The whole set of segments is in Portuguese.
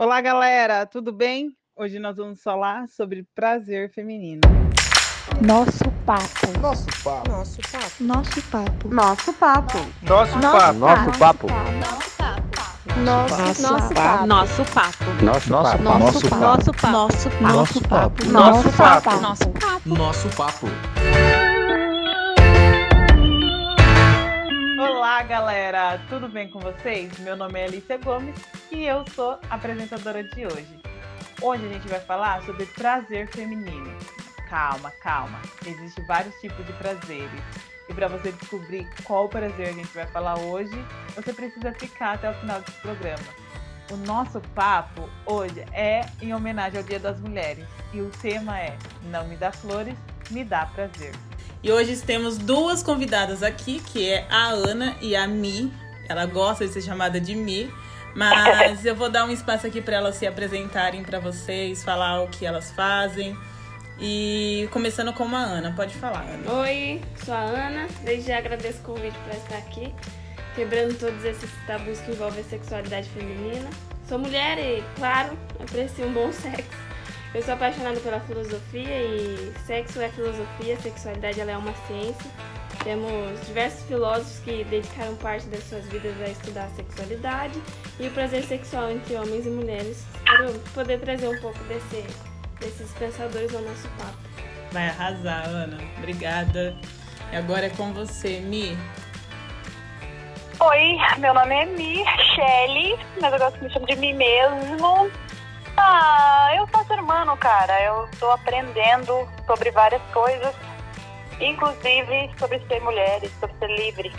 Olá, galera, tudo bem? Hoje nós vamos falar sobre prazer feminino. Nosso papo. Nosso papo. Nosso papo. Nosso papo. Nosso papo. Nosso Nosso papo. Nosso papo. Nosso, Nosso papo. Nosso papo. Nosso papo. Nosso papo. Nosso papo. Nosso papo. Nosso papo. Nosso papo. Nosso papo. Nosso papo. Galera, tudo bem com vocês? Meu nome é Alicia Gomes e eu sou apresentadora de hoje. Hoje a gente vai falar sobre prazer feminino. Calma, calma. Existem vários tipos de prazeres. E para você descobrir qual prazer a gente vai falar hoje, você precisa ficar até o final desse programa. O nosso papo hoje é em homenagem ao Dia das Mulheres e o tema é Não me dá flores, me dá prazer. E hoje temos duas convidadas aqui, que é a Ana e a Mi. Ela gosta de ser chamada de Mi, mas eu vou dar um espaço aqui para elas se apresentarem para vocês, falar o que elas fazem. E começando com a Ana, pode falar, Ana. Oi, sou a Ana. Desde já agradeço o convite para estar aqui, quebrando todos esses tabus que envolvem a sexualidade feminina. Sou mulher e, claro, aprecio um bom sexo. Eu sou apaixonada pela filosofia e sexo é filosofia, sexualidade ela é uma ciência. Temos diversos filósofos que dedicaram parte das suas vidas a estudar a sexualidade e o prazer sexual entre homens e mulheres. Espero poder trazer um pouco desse, desses pensadores ao nosso papo. Vai arrasar, Ana. Obrigada. E agora é com você, Mi. Oi, meu nome é Mi, Shelly, mas eu gosto que me chamam de Mi mesmo. Ah, eu sou ser humano, cara. Eu tô aprendendo sobre várias coisas, inclusive sobre ser mulher e sobre ser livre.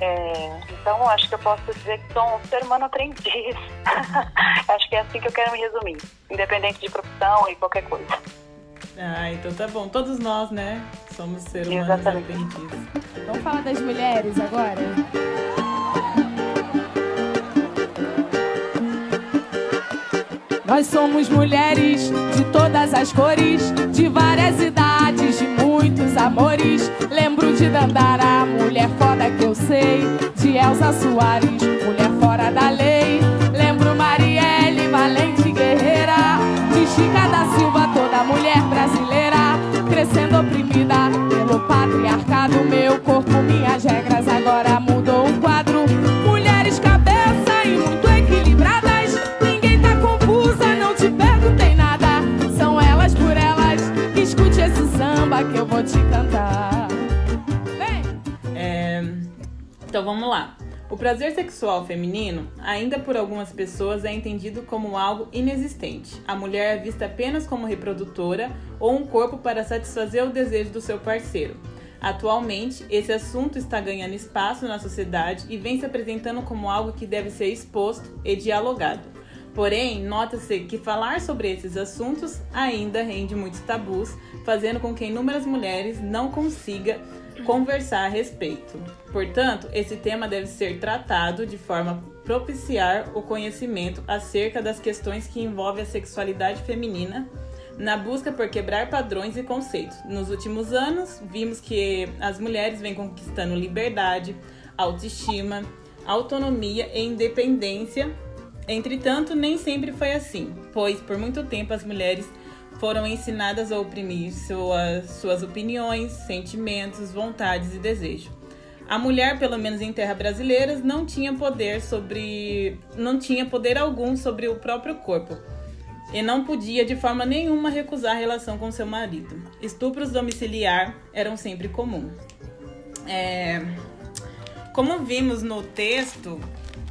É, então, acho que eu posso dizer que sou um ser humano aprendiz. acho que é assim que eu quero me resumir, independente de profissão e qualquer coisa. Ah, então tá bom. Todos nós, né? Somos seres humanos Exatamente. aprendizes. Vamos falar das mulheres agora? Nós somos mulheres de todas as cores, de várias idades, de muitos amores. Lembro de Dandara, mulher foda que eu sei, de Elza Soares, mulher fora da lei. Lembro Marielle, valente guerreira, de Chica da Silva, toda mulher brasileira, crescendo oprimida pelo patriarcado. Meu corpo, minhas regras, agora mudou o quadro. Então vamos lá. O prazer sexual feminino, ainda por algumas pessoas, é entendido como algo inexistente. A mulher é vista apenas como reprodutora ou um corpo para satisfazer o desejo do seu parceiro. Atualmente, esse assunto está ganhando espaço na sociedade e vem se apresentando como algo que deve ser exposto e dialogado. Porém, nota-se que falar sobre esses assuntos ainda rende muitos tabus, fazendo com que inúmeras mulheres não consigam conversar a respeito. Portanto, esse tema deve ser tratado de forma a propiciar o conhecimento acerca das questões que envolvem a sexualidade feminina na busca por quebrar padrões e conceitos. Nos últimos anos, vimos que as mulheres vêm conquistando liberdade, autoestima, autonomia e independência. Entretanto, nem sempre foi assim, pois por muito tempo as mulheres foram ensinadas a oprimir suas, suas opiniões, sentimentos, vontades e desejos. A mulher, pelo menos em terras brasileiras, não tinha poder sobre, não tinha poder algum sobre o próprio corpo e não podia de forma nenhuma recusar a relação com seu marido. Estupros domiciliar eram sempre comum. É, como vimos no texto,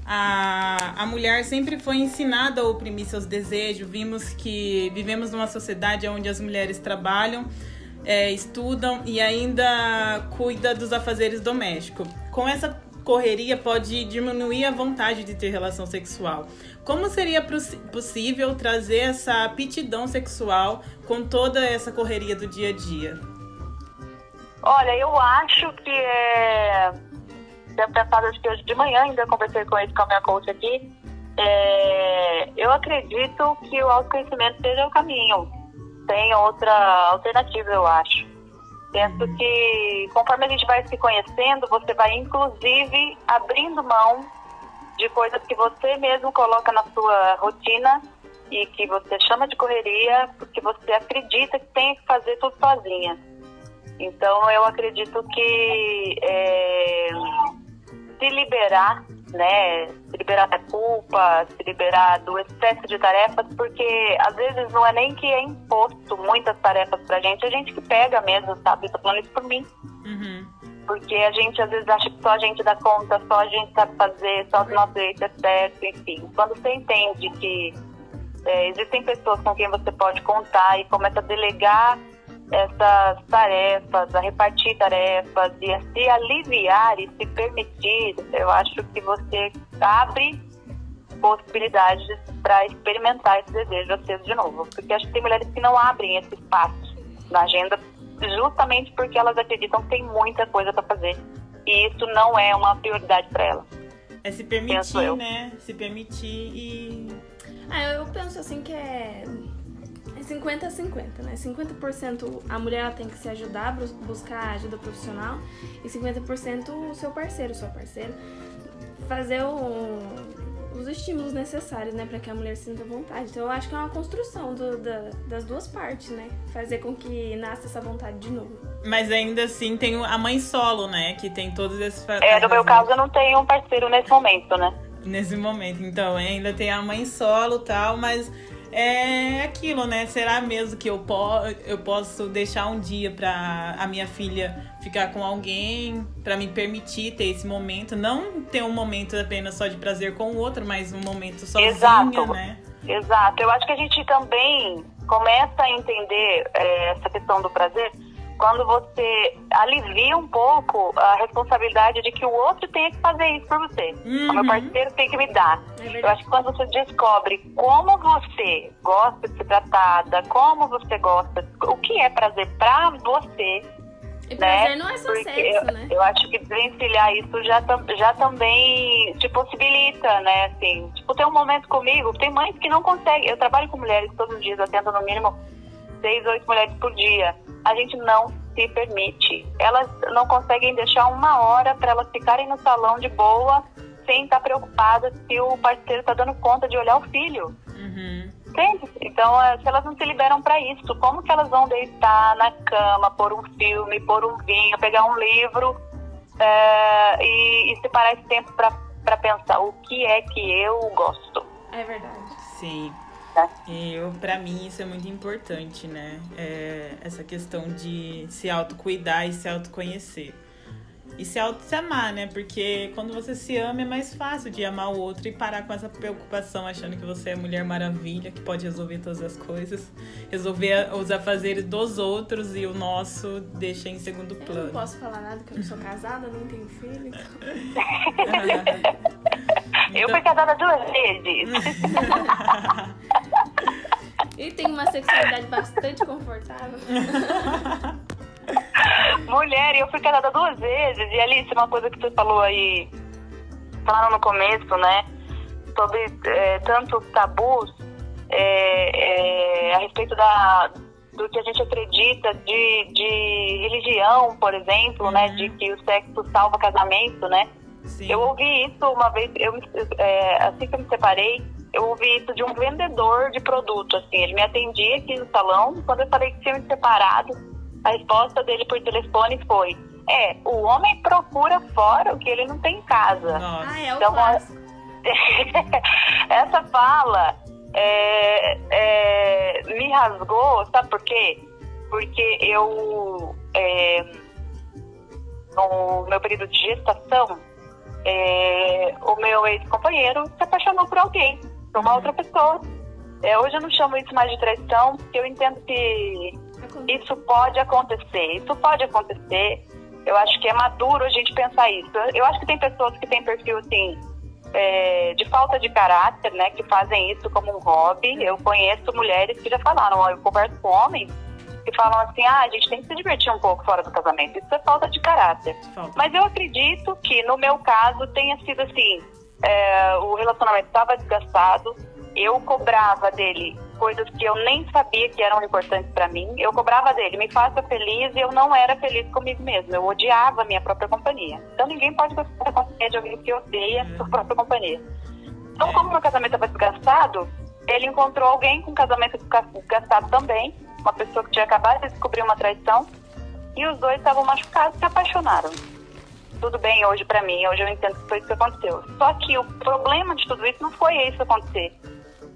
a, a mulher sempre foi ensinada a oprimir seus desejos. Vimos que vivemos numa sociedade onde as mulheres trabalham, é, estudam e ainda cuida dos afazeres domésticos. Com essa correria pode diminuir a vontade de ter relação sexual. Como seria possível trazer essa aptidão sexual com toda essa correria do dia a dia? Olha, eu acho que é. Tenho pensado acho que hoje de manhã, ainda conversei com ele, com a minha coach aqui. É, eu acredito que o autoconhecimento seja o caminho. Tem outra alternativa, eu acho. Penso que conforme a gente vai se conhecendo, você vai inclusive abrindo mão de coisas que você mesmo coloca na sua rotina e que você chama de correria porque você acredita que tem que fazer tudo sozinha. Então eu acredito que é, se liberar, né, se liberar da culpa, se liberar do excesso de tarefas, porque às vezes não é nem que é imposto muitas tarefas pra gente, é a gente que pega mesmo, sabe? Eu tô falando isso por mim. Uhum. Porque a gente às vezes acha que só a gente dá conta, só a gente sabe fazer, só o nosso jeito é certo, enfim. Quando você entende que é, existem pessoas com quem você pode contar e começa a delegar essas tarefas, a repartir tarefas e a se aliviar e se permitir, eu acho que você abre possibilidades para experimentar esse desejo aceso de novo. Porque acho que tem mulheres que não abrem esse espaço na agenda justamente porque elas acreditam que tem muita coisa para fazer e isso não é uma prioridade para elas. É se permitir, né? Se permitir e. Ah, eu penso assim que é. É 50 a 50, né? 50% a mulher ela tem que se ajudar, bus- buscar ajuda profissional, e 50% o seu parceiro, sua parceira, fazer o- os estímulos necessários, né, para que a mulher sinta vontade. Então eu acho que é uma construção do- da- das duas partes, né? Fazer com que nasça essa vontade de novo. Mas ainda assim tem a mãe solo, né? Que tem todos esses É, no meu caso, eu não tenho um parceiro nesse momento, né? Nesse momento. Então, ainda tem a mãe solo e tal, mas é aquilo, né? Será mesmo que eu, po eu posso deixar um dia pra a minha filha ficar com alguém, pra me permitir ter esse momento? Não ter um momento apenas só de prazer com o outro, mas um momento sozinha, Exato. né? Exato. Eu acho que a gente também começa a entender é, essa questão do prazer quando você alivia um pouco a responsabilidade de que o outro tenha que fazer isso por você. O meu Uhum. parceiro tem que me dar. É Eu acho que quando você descobre como você gosta de ser tratada, como você gosta, o que é prazer pra você, E né? prazer não é só Porque sexo, eu, né? eu acho que desvencilhar isso já, já também te possibilita, né? Assim, tipo, ter um momento comigo. Tem mães que não conseguem. Eu trabalho com mulheres todos os dias, atendo no mínimo seis, oito mulheres por dia. A gente não se permite. Elas não conseguem deixar uma hora para elas ficarem no salão de boa, sem estar preocupadas se o parceiro está dando conta de olhar o filho. Uhum. Entende? Então, eh, se elas não se liberam para isso, como que elas vão deitar na cama, pôr um filme, pôr um vinho, pegar um livro eh, e, e separar esse tempo para pensar o que é que eu gosto? É verdade. Sim. E eu, pra mim, isso é muito importante, né? É essa questão de se autocuidar e se autoconhecer. E se auto-se amar, né? Porque quando você se ama é mais fácil de amar o outro e parar com essa preocupação achando que você é mulher maravilha, que pode resolver todas as coisas, resolver os afazeres dos outros e o nosso deixa em segundo Eu não plano. posso falar nada porque eu não sou casada, nem tenho filho. Então... Eu Então- fui casada duas vezes. E tenho uma sexualidade bastante confortável. Mulher, eu fui casada duas vezes. E Alice, uma coisa que você falou aí, falaram no começo, né? Sobre é, tantos tabus é, é, a respeito da, do que a gente acredita de, de religião, por exemplo, né? De que o sexo salva casamento, né? Sim. Eu ouvi isso uma vez, eu, é, assim que eu me separei, eu ouvi isso de um vendedor de produto, assim, ele me atendia aqui no salão, quando eu falei que tinha me separado, a resposta dele por telefone foi, é, o homem procura fora o que ele não tem em casa. Nossa. Ah, é o Então, clássico. Essa fala é, é, me rasgou, sabe por quê? Porque eu, é, no meu período de gestação, é, o meu ex-companheiro se apaixonou por alguém, por uma outra pessoa. É, hoje eu não chamo isso mais de traição, porque eu entendo que. Isso pode acontecer, isso pode acontecer. Eu acho que é maduro a gente pensar isso. Eu acho que tem pessoas que têm perfil assim é, de falta de caráter, né, que fazem isso como um hobby. Eu conheço mulheres que já falaram, ó, eu converso com homens que falam assim, ah, a gente tem que se divertir um pouco fora do casamento. Isso é falta de caráter. Falta. Mas eu acredito que no meu caso tenha sido assim, é, o relacionamento estava desgastado, eu cobrava dele coisas que eu nem sabia que eram importantes para mim. Eu cobrava dele, me faça feliz, e eu não era feliz comigo mesma. Eu odiava a minha própria companhia. Então ninguém pode gostar da companhia de alguém que odeia a sua própria companhia. Então, como meu casamento estava desgastado, ele encontrou alguém com casamento desgastado também, uma pessoa que tinha acabado de descobrir uma traição, e os dois estavam machucados e se apaixonaram. Tudo bem hoje para mim, hoje eu entendo que foi isso que aconteceu. Só que o problema de tudo isso não foi isso acontecer.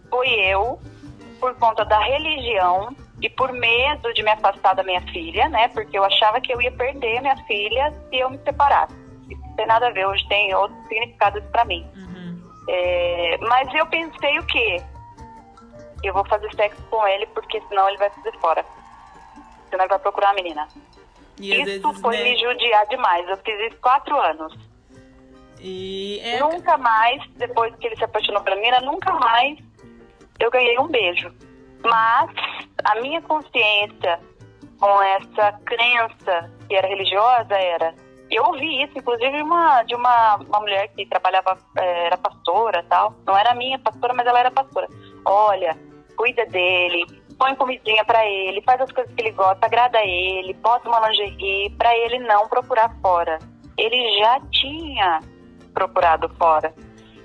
Foi eu, por conta da religião e por medo de me afastar da minha filha, né? Porque eu achava que eu ia perder minha filha se eu me separasse. Isso não tem nada a ver, hoje tem outros significados para mim. Uhum. É, mas eu pensei o quê? Eu vou fazer sexo com ele porque senão ele vai fazer fora. Senão ele vai procurar a menina. E isso foi né, me judiar demais. Eu fiz isso quatro anos. E é, Nunca mais, depois que ele se apaixonou pela menina, nunca mais eu ganhei um beijo. Mas a minha consciência com essa crença que era religiosa era. Eu ouvi isso, inclusive, uma, de uma, uma mulher que trabalhava, eh, era pastora tal. Não era minha pastora, mas ela era pastora. Olha, cuida dele, põe comidinha pra ele, faz as coisas que ele gosta, agrada ele, bota uma lingerie pra ele não procurar fora. Ele já tinha procurado fora.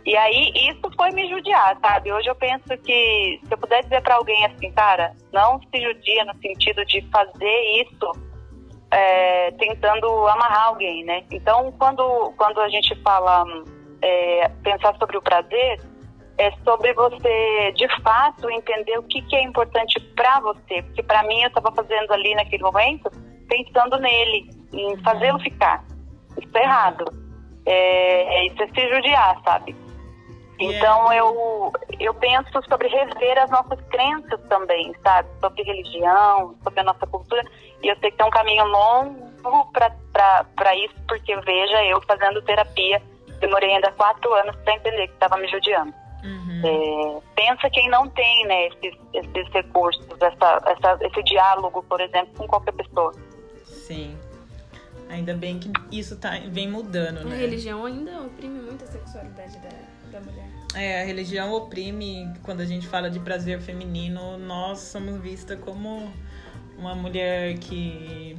E aí isso foi me judiar, sabe? Hoje eu penso que se eu puder dizer pra alguém assim, cara, não se judia no sentido de fazer isso é, tentando amarrar alguém, né? Então, quando, quando a gente fala é, pensar sobre o prazer, é sobre você, de fato, entender o que, que é importante pra você. Porque pra mim, eu estava fazendo ali naquele momento, pensando nele, em fazê-lo ficar. Isso é errado. É, é isso é se judiar, sabe? Então eu, eu penso sobre rever as nossas crenças também, sabe? Sobre religião, sobre a nossa cultura. E eu sei que tem um caminho longo para isso, porque veja, eu fazendo terapia, demorei ainda quatro anos para entender que estava me judiando. Uhum. É, pensa quem não tem né, esses, esses recursos, essa, essa, esse diálogo, por exemplo, com qualquer pessoa. Sim. Ainda bem que isso tá, vem mudando, A né? religião ainda oprime muito a sexualidade da, da mulher. É, a religião oprime, quando a gente fala de prazer feminino, nós somos vistas como uma mulher que.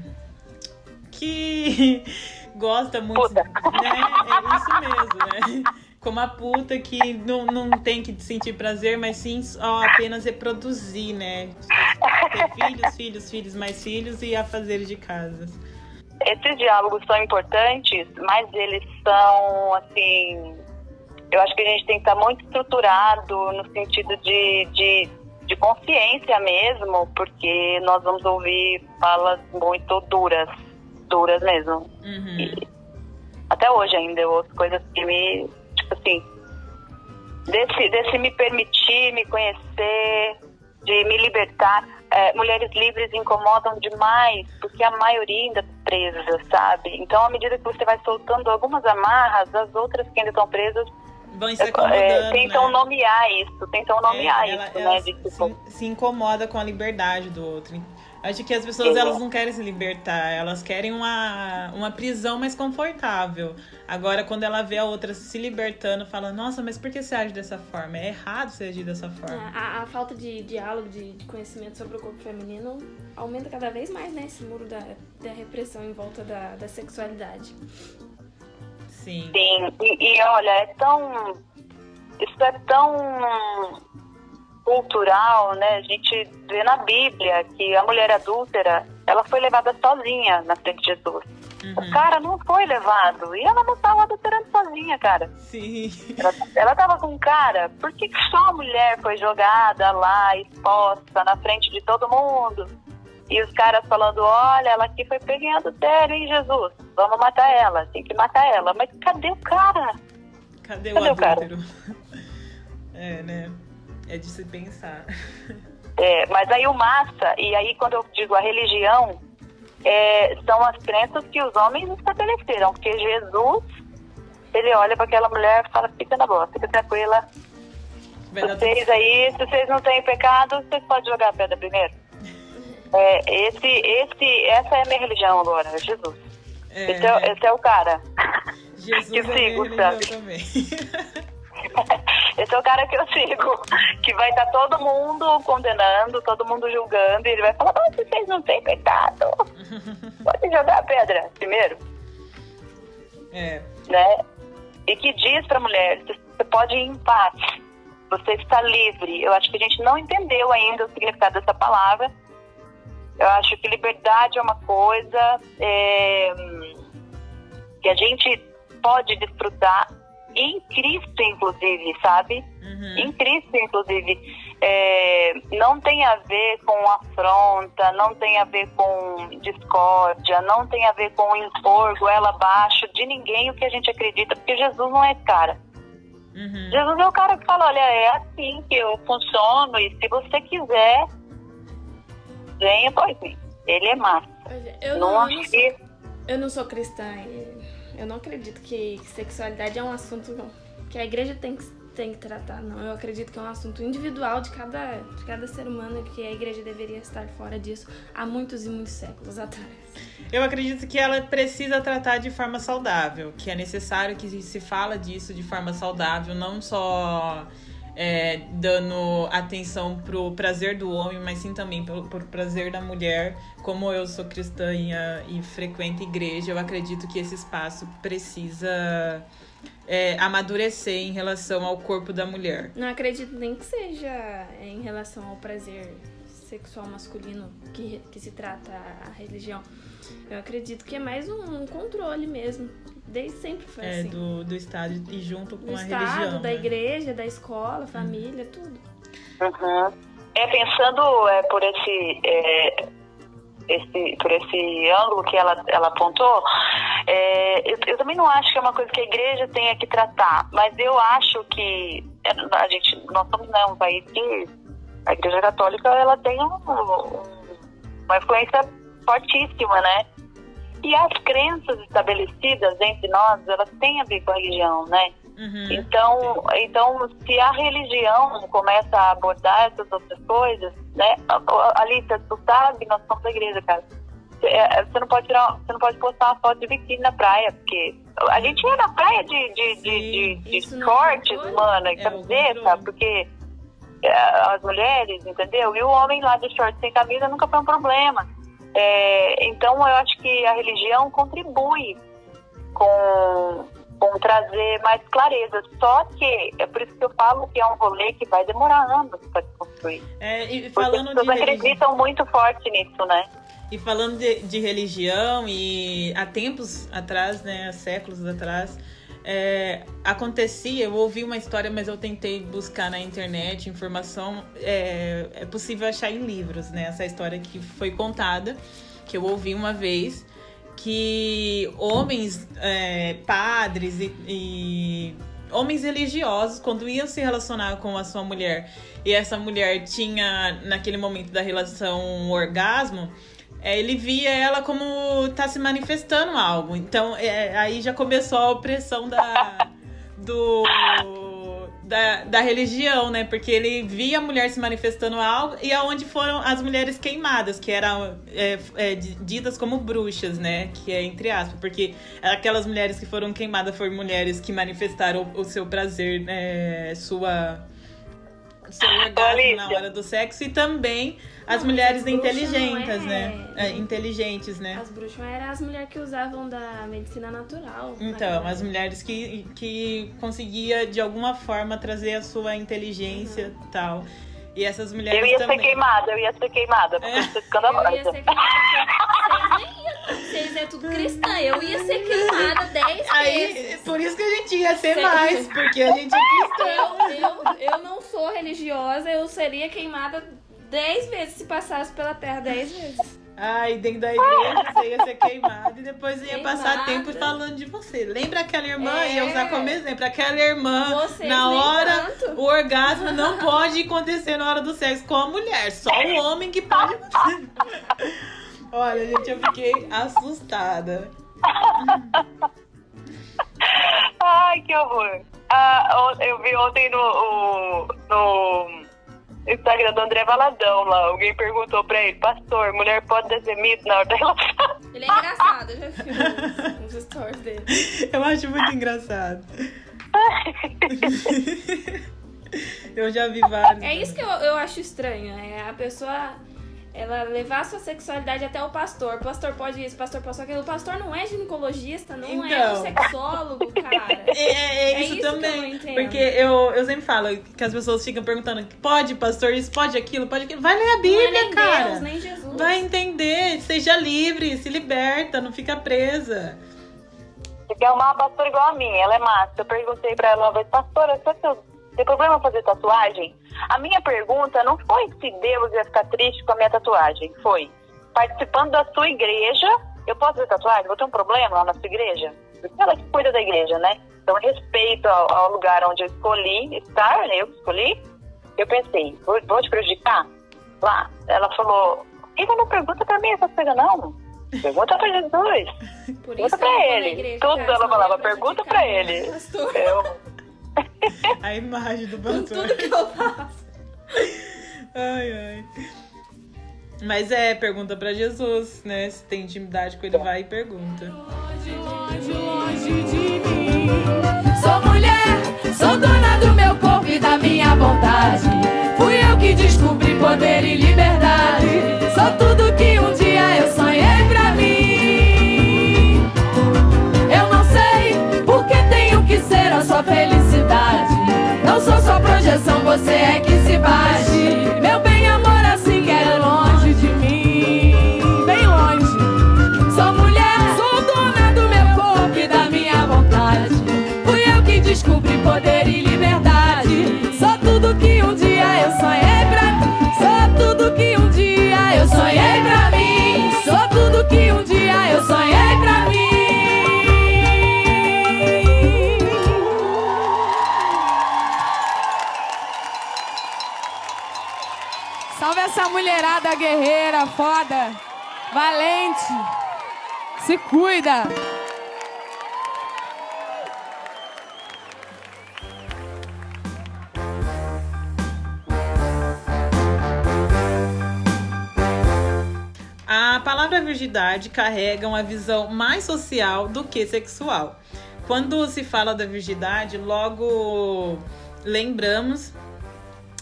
que gosta muito. Puta. Né? É isso mesmo, né? Como a puta que não, não tem que sentir prazer, mas sim só apenas reproduzir, né? Ter filhos, filhos, filhos, mais filhos e a fazer de casa. Esses diálogos são importantes, mas eles são, assim, eu acho que a gente tem que estar muito estruturado no sentido de, de, de consciência mesmo, porque nós vamos ouvir falas muito duras, duras mesmo. Uhum. Até hoje ainda eu ouço coisas que me, tipo assim, desse, desse me permitir, me conhecer, de me libertar. É, mulheres livres incomodam demais, porque a maioria ainda está presa, sabe? Então, à medida que você vai soltando algumas amarras, as outras que ainda estão presas Vão se é, acomodando, tentam né? nomear isso, tentam nomear É, ela- isso, ela né? De, tipo, se, se incomoda com a liberdade do outro. Acho que as pessoas elas não querem se libertar, elas querem uma, uma prisão mais confortável. Agora, quando ela vê a outra se libertando, fala: Nossa, mas por que você age dessa forma? É errado você agir dessa forma. A, a falta de diálogo, de, de conhecimento sobre o corpo feminino aumenta cada vez mais, né? Esse muro da, da repressão em volta da, da sexualidade. Sim. E, e olha, é tão. Isso é tão cultural, né? A gente vê na Bíblia que a mulher adúltera, ela foi levada sozinha na frente de Jesus. Uhum. O cara não foi levado. E ela não estava adulterando sozinha, cara. Sim. Ela, ela tava com um cara. Por que só a mulher foi jogada lá, exposta, na frente de todo mundo? E os caras falando, olha, ela aqui foi pega em adultério, hein, Jesus? Vamos matar ela, tem que matar ela. Mas cadê o cara? Cadê, Cadê o o cara? adúltero? É, né? É de se pensar. É, mas aí o massa, e aí quando eu digo a religião, é, são as crenças que os homens estabeleceram. Porque Jesus, ele olha para aquela mulher e fala, fica na boa, fica tranquila. Vocês aí, se vocês não têm pecado, vocês podem jogar a pedra primeiro. É, esse, esse, essa é a minha religião agora, é Jesus. É, Esse, é, esse é o cara. Jesus que é minha sigo, sabe? também. Esse é o cara que eu sigo. Que vai estar todo mundo condenando, todo mundo julgando, e ele vai falar, oh, vocês não têm pecado. Pode jogar a pedra primeiro, É. né? E que diz pra mulher, você pode ir em paz. Você está livre. Eu acho que a gente não entendeu ainda o significado dessa palavra. Eu acho que liberdade é uma coisa é, que a gente pode desfrutar em Cristo, inclusive, sabe? Uhum. Em Cristo, inclusive. É, não tem a ver com afronta, não tem a ver com discórdia, não tem a ver com impor goela abaixo de ninguém o que a gente acredita, porque Jesus não é esse cara. Uhum. Jesus é o cara que fala, olha, é assim que eu funciono e se você quiser, venha após mim. Ele é massa. Eu não não, acho que... eu não sou cristã e eu não acredito que sexualidade é um assunto que a igreja tem que, tem que tratar, não. Eu acredito que é um assunto individual de cada, de cada ser humano e que a igreja deveria estar fora disso há muitos e muitos séculos atrás. Eu acredito que ela precisa tratar de forma saudável, que é necessário que se fala disso de forma saudável, não só é, dando atenção pro prazer do homem, mas sim também pro, pro prazer da mulher. Como eu sou cristã e, frequento igreja, eu acredito que esse espaço precisa é, amadurecer em relação ao corpo da mulher. Não acredito nem que seja em relação ao prazer sexual masculino que, que se trata a religião. Eu acredito que é mais um controle mesmo. Desde sempre foi É, assim. do, do Estado e junto com do a Estado, religião. da né? igreja, da escola, família, tudo. Uhum. É pensando é, por esse, é, esse por esse ângulo que ela, ela apontou, é, eu, eu também não acho que é uma coisa que a igreja tenha que tratar, mas eu acho que é, a gente nós somos né, um país que a igreja católica ela tem um- um- uma influência fortíssima, né? E as crenças estabelecidas entre nós, elas têm a ver com a religião, né? Uhum. Então, então, se a religião começa a abordar essas outras coisas, né? Alice, tu sabe, nós somos da igreja, cara. Você é, você não pode tirar, você não pode postar uma foto de biquíni na praia, porque a gente ia na praia de, de, de, de, de é shorts, controle? mano, e É, camiseta, porque é, as mulheres, entendeu? E o homem lá de shorts sem camisa nunca foi um problema. É, então, eu acho que a religião contribui com, com trazer mais clareza. Só que é por isso que eu falo que é um rolê que vai demorar anos para se construir. É, e Porque as falando pessoas acreditam muito forte nisso, né? e falando de, de religião e há tempos atrás, né, há séculos atrás, é, acontecia, eu ouvi uma história, mas eu tentei buscar na internet informação, é, é possível achar em livros, né, essa história que foi contada, que eu ouvi uma vez, que homens, é, padres e, e homens religiosos, quando iam se relacionar com a sua mulher e essa mulher tinha, naquele momento da relação, um orgasmo, é, ele via ela como tá se manifestando algo. Então, é, aí já começou a opressão da, do, da, da religião, né? Porque ele via a mulher se manifestando algo e aonde foram as mulheres queimadas, que eram é, é, ditas como bruxas, né? Que é entre aspas, porque aquelas mulheres que foram queimadas foram mulheres que manifestaram o, o seu prazer, né? Sua seu orgasmo Alicia. na hora do sexo e também as Não, mulheres mas bruxa inteligentes, é- né? É, inteligentes, né? As bruxas eram as mulheres que usavam da medicina natural. na Então, as mulheres que, que conseguia de alguma forma trazer a sua inteligência e tal. E essas mulheres Eu ia também. ser queimada, eu ia ser queimada, porque É. eu sou Eu escandalosa. ia ser queimada. É tudo cristã. Eu ia ser queimada 10 Aí, vezes. por isso que a gente ia ser Sei. mais, porque a gente é cristã. Eu, eu, eu não sou religiosa, eu seria queimada 10 vezes se passasse pela terra 10 vezes. Ai, dentro da igreja você ia ser queimada e depois ia passar Queimada. tempo falando de você. Lembra aquela irmã? É. Ia usar como exemplo. Aquela irmã, Vocês na hora, tanto. o orgasmo não pode acontecer na hora do sexo com a mulher. Só o homem que pode acontecer. Olha, gente, eu fiquei assustada. Ai, que horror. Ah, eu vi ontem no, no Instagram do André Valadão lá. Alguém perguntou pra ele, pastor, mulher pode descer mito na hora da relação? Ele é engraçado, eu já vi uns, uns stories dele. Eu acho muito engraçado. Eu já vi vários. É isso que eu, eu acho estranho. É a pessoa ela levar a sua sexualidade até o pastor. O pastor pode isso, o pastor pode aquilo. O pastor não é ginecologista, não é um Então. sexólogo, cara. É, é- é É isso, isso que eu não também. entendo. porque eu, eu sempre falo que as pessoas ficam perguntando: pode, pastor, isso, pode aquilo, pode aquilo. Vai ler a Não Bíblia, é nem cara. Deus, nem Jesus. Vai entender, seja livre, se liberta, não fica presa. Você quer uma pastora igual a mim, ela é massa. Eu perguntei pra ela uma vez, pastora, será que eu- tem problema fazer tatuagem? A minha pergunta não foi se Deus ia ficar triste com a minha tatuagem, foi participando da sua igreja, eu posso fazer tatuagem? Vou ter um problema lá na sua igreja? Porque ela que cuida da igreja, né? Então, respeito ao, ao lugar onde eu escolhi estar, né? eu que escolhi, eu pensei, vou, vou te prejudicar? Lá, ela falou, Ida, não pergunta pra mim essas coisas não. Pergunta pra Jesus. Por Pergunta pra ele. Tudo ela falava, pergunta pra ele. Eu, A imagem do Com pastor. tudo que eu faço. Ai, ai. Mas é, pergunta pra Jesus, né? Se tem intimidade com ele, vai e pergunta. Longe, longe, longe de mim. Sou mulher, sou dona do meu corpo e da minha vontade. Fui eu que descobri poder e liberdade. Sou tudo que um dia você é que se bate. Mulherada guerreira, foda, valente. Se cuida. A palavra virgindade carrega uma visão mais social do que sexual. Quando se fala da virgindade, logo lembramos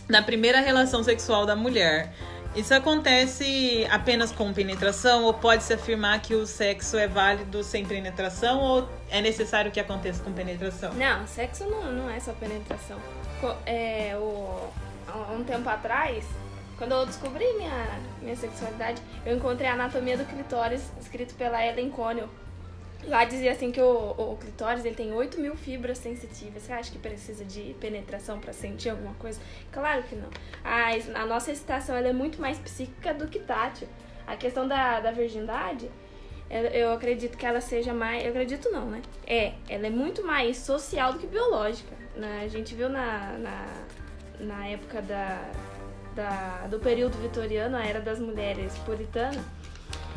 da primeira relação sexual da mulher. Isso acontece apenas com penetração ou pode-se afirmar que o sexo é válido sem penetração ou é necessário que aconteça com penetração? Não, sexo não, não é só penetração. É, o, um tempo atrás, quando eu descobri minha, minha sexualidade, eu encontrei a Anatomia do Clitóris, escrito pela Ellen Conel. Lá dizia assim que o, o clitóris ele tem 8 mil fibras sensitivas. Você acha que precisa de penetração para sentir alguma coisa? Claro que não. A, a nossa excitação ela é muito mais psíquica do que tátil. A questão da, da virgindade, eu, eu acredito que ela seja mais. Eu acredito não, né? É, ela é muito mais social do que biológica. né? A gente viu na, na, na época da, da, do período vitoriano, a era das mulheres puritana.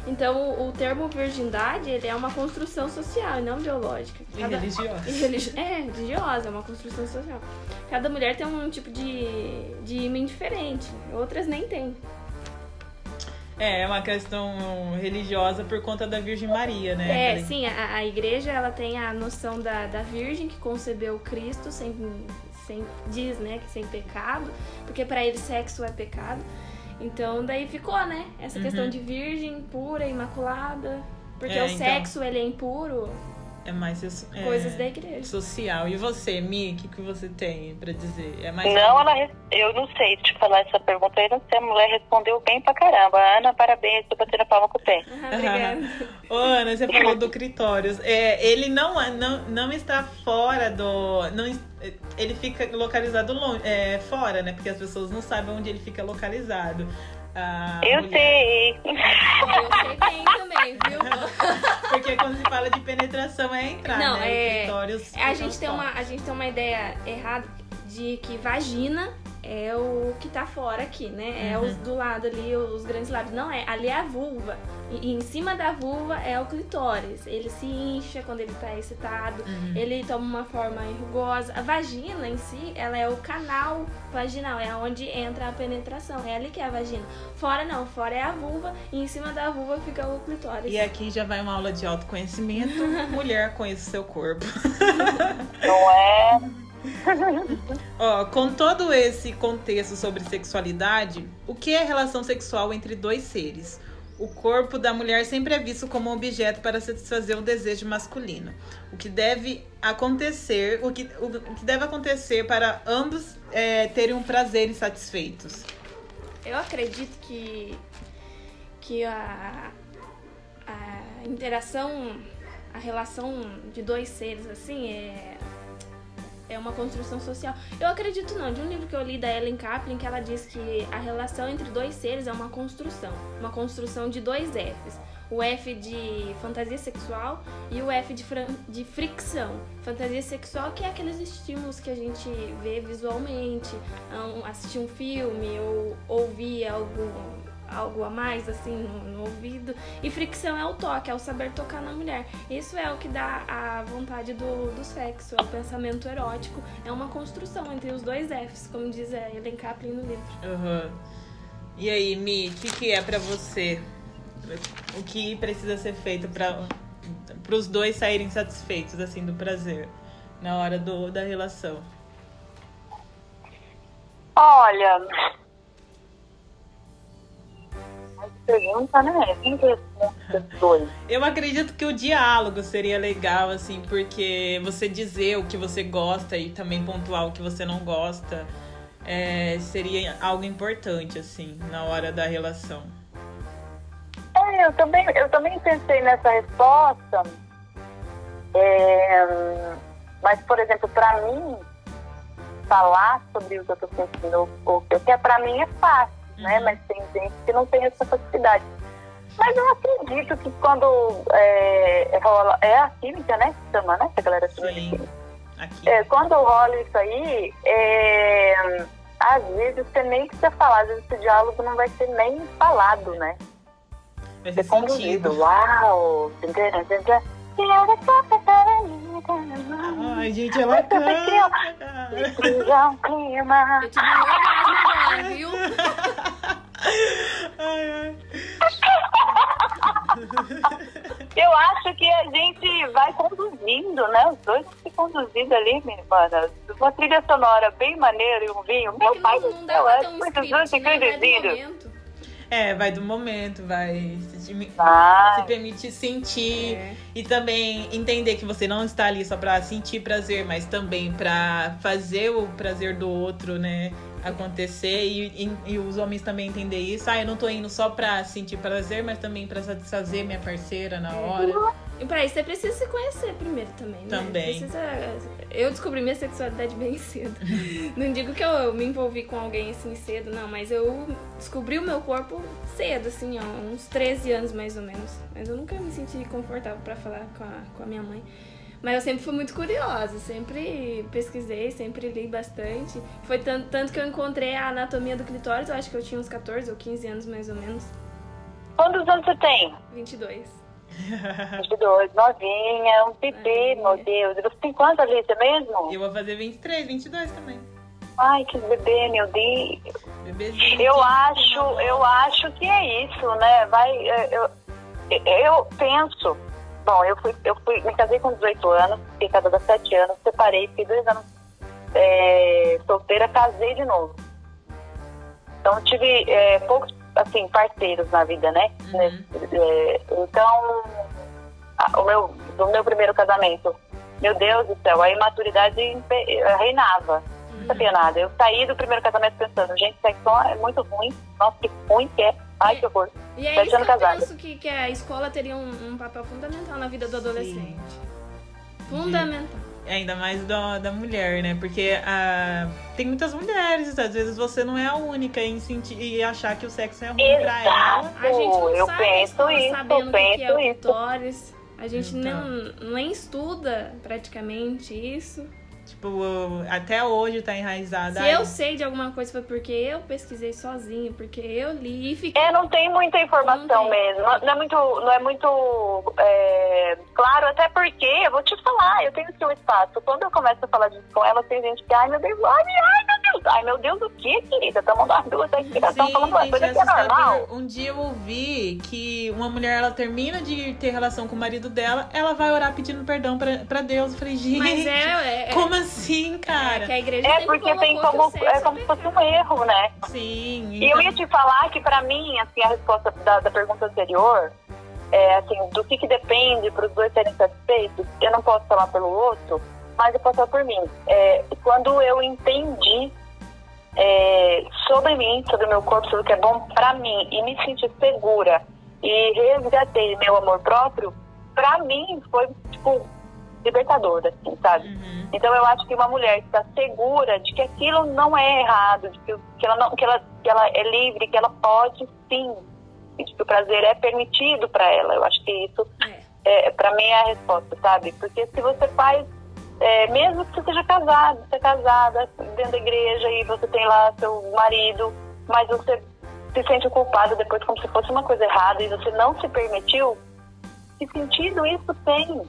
Então, o, termo virgindade, ele é uma construção social e não biológica. E religiosa. e religi- É, religiosa, é uma construção social. Cada mulher tem um tipo de, de ímã diferente, outras nem tem. É, é uma questão religiosa por conta da Virgem Maria, né? É, sim, a, a igreja ela tem a noção da, da virgem que concebeu Cristo sem, sem diz, né, que sem pecado, porque para ele sexo é pecado. Então daí ficou, né, essa questão de virgem pura, imaculada, porque Uhum. É, o então. sexo ele é impuro, É mais isso- é, coisas da igreja. social. E você, Mi, o que, que você tem pra dizer? É mais não, ela, eu não sei te falar essa pergunta aí, não sei, a mulher respondeu bem pra caramba. Ana, parabéns, tô batendo a palma com o pé. Ah, obrigada. Ô, Ana, você falou do clitóris. É, ele não, não, não está fora do. Não, ele fica localizado longe, é, fora, né? Porque as pessoas não sabem onde ele fica localizado. A Eu mulher- sei. Eu sei bem também, viu? Porque quando se fala de penetração é entrar, Não, né? é- clitóris A gente, tem uma, a gente tem uma ideia errada de que vagina é o que tá fora aqui, né? É Uhum. os do lado ali, os grandes lábios. Não é, ali é a vulva. E, e em cima da vulva é o clitóris. Ele se incha quando ele tá excitado, Uhum. ele toma uma forma rugosa. A vagina em si, ela é o canal vaginal, é onde entra a penetração. É ali que é a vagina. Fora não, fora é a vulva e em cima da vulva fica o clitóris. E aqui já vai uma aula de autoconhecimento. Mulher, conheça o seu corpo. Não é? Ó, com todo esse contexto sobre sexualidade, o que é relação sexual entre dois seres? O corpo da mulher sempre é visto como um objeto para satisfazer o desejo masculino. O que deve acontecer, o que, o, que deve acontecer para ambos é, terem um prazer e satisfeitos? Eu acredito que, que a, a interação, a relação de dois seres, assim, é, é uma construção social. Eu acredito não, de um livro que eu li da Ellen Kaplan, que ela diz que a relação entre dois seres é uma construção, uma construção de dois Fs. O F de fantasia sexual e o F de, de fricção. Fantasia sexual que é aqueles estímulos que a gente vê visualmente, um- assistir um filme ou ouvir algo, algo a mais assim no, no ouvido. E fricção é o toque, é o saber tocar na mulher. Isso é o que dá a vontade do, do sexo, é o pensamento erótico. É uma construção entre os dois Fs, como diz a Ellen Kaplan no livro. Aham. E aí, Mi, o que, que é pra você? O que precisa ser feito para os dois saírem satisfeitos assim do prazer na hora do, da relação? Olha. Pergunta, né? Quem que responde dois? Eu acredito que o diálogo seria legal, assim, porque você dizer o que você gosta e também pontuar o que você não gosta é, seria algo importante, assim, na hora da relação. É, eu também, eu também pensei nessa resposta. É, mas, por exemplo, para mim, falar sobre o que eu tô sentindo, o que eu quero, pra mim é fácil, né? Mas tem gente que não tem essa facilidade. Mas eu acredito que quando é, rola. É a química, né? Que chama, né? Que a galera chama de Sim. química. É, quando rola isso aí, é, às vezes você nem precisa falar, às vezes esse diálogo não vai ser nem falado, né? Vai ser ser conduzido. Uau! Ai, gente, ela canta. Cria um clima. Eu tive orgasmo agora, viu? Ai, ai. Eu acho que a gente vai conduzindo, né? Os dois vão se conduzindo ali, minha irmã. Uma trilha sonora bem maneira e um vinho. Meu É que pai não, do não dá céu, pra é muitos dois se né? Conduzindo. É, vai do momento, vai se, se Vai. permitir sentir É. e também entender que você não está ali só pra sentir prazer, mas também pra fazer o prazer do outro, né, acontecer e, e- e os homens também entender isso. Ah, eu não tô indo só pra sentir prazer, mas também pra satisfazer minha parceira na hora. E pra isso você precisa se conhecer primeiro também, né? Também. Precisa... Eu descobri minha sexualidade bem cedo. não digo que eu me envolvi com alguém assim cedo, não, mas eu descobri o meu corpo cedo, assim, ó, uns 13 anos mais ou menos. Mas eu nunca me senti confortável pra falar com a, com a minha mãe. Mas eu sempre fui muito curiosa, sempre pesquisei, sempre li bastante. Foi tanto, tanto que eu encontrei a anatomia do clitóris, eu acho que eu tinha uns 14 ou 15 anos mais ou menos. Quantos anos você tem? 22. 22, novinha, um bebê, meu Deus. E você tem quantos, Alicia, mesmo? E eu vou fazer 23, 22 também. Ai, que bebê, meu Deus. Bebezinho. Eu acho, eu acho que é isso, né? Vai, é, eu, eu penso. Bom, eu fui, eu fui, me casei com 18 anos, fiquei casada há 7 anos, separei, fiquei dois anos é, solteira, casei de novo. Então tive é, poucos assim, parceiros na vida, né? Uhum. Nesse- é, então, a- o meu, do meu primeiro casamento, meu Deus do céu, a imaturidade impe- reinava. Não sabia nada. Eu saí do primeiro casamento pensando, gente, sexo é muito ruim. Nossa, que ruim que é. Ai, que horror. E é isso que eu casada. penso que, que a escola teria um, um papel fundamental na vida do adolescente. Fundamental. Ainda mais da, da mulher, né? Porque ah, tem muitas mulheres, às vezes você não é a única em sentir e achar que o sexo é ruim pra ela. Exato. A gente não eu sai penso isso, sabendo o que que é penso o clitóris. A gente Então. não, nem estuda praticamente isso. Tipo, até hoje tá enraizada. Se eu sei de alguma coisa foi porque eu pesquisei sozinha, porque eu li e fiquei. É, não tem muita informação Não tem. mesmo. Não, não é muito, não é muito é, claro, até porque, eu vou te falar, eu tenho aqui um espaço. Quando eu começo a falar disso com ela, tem gente que, ai meu Deus, ai, ai meu Ai, meu Deus, o que, querida? Estamos nós duas aqui, nós estamos falando uma coisa é que é normal. Um dia eu ouvi que uma mulher, ela termina de ter relação com o marido dela, ela vai orar pedindo perdão pra, pra Deus. Eu falei, gente, Mas é, é, como assim, é cara? que a igreja É sempre porque tem como, é como se fosse um erro, né? Sim. E eu então- ia te falar que pra mim, assim, a resposta da, da pergunta anterior, é assim, do que, que depende para os dois serem satisfeitos, eu não posso falar pelo outro, mas eu posso falar por mim. É, quando eu entendi é, sobre mim, sobre o meu corpo, sobre o que é bom pra mim, e me senti segura e resgatei meu amor próprio, pra mim foi, tipo, libertador, assim, sabe? Uhum. Então eu acho que uma mulher que está segura de que aquilo não é errado, de que, que ela não, que ela, que ela é livre, que ela pode sim, e de que o prazer é permitido para ela. Eu acho que isso, é, para mim, é a resposta, sabe? Porque se você faz, é, mesmo que você seja casado, você é casada dentro da igreja e você tem lá seu marido, mas você se sente culpado depois como se fosse uma coisa errada e você não se permitiu, que sentido isso tem?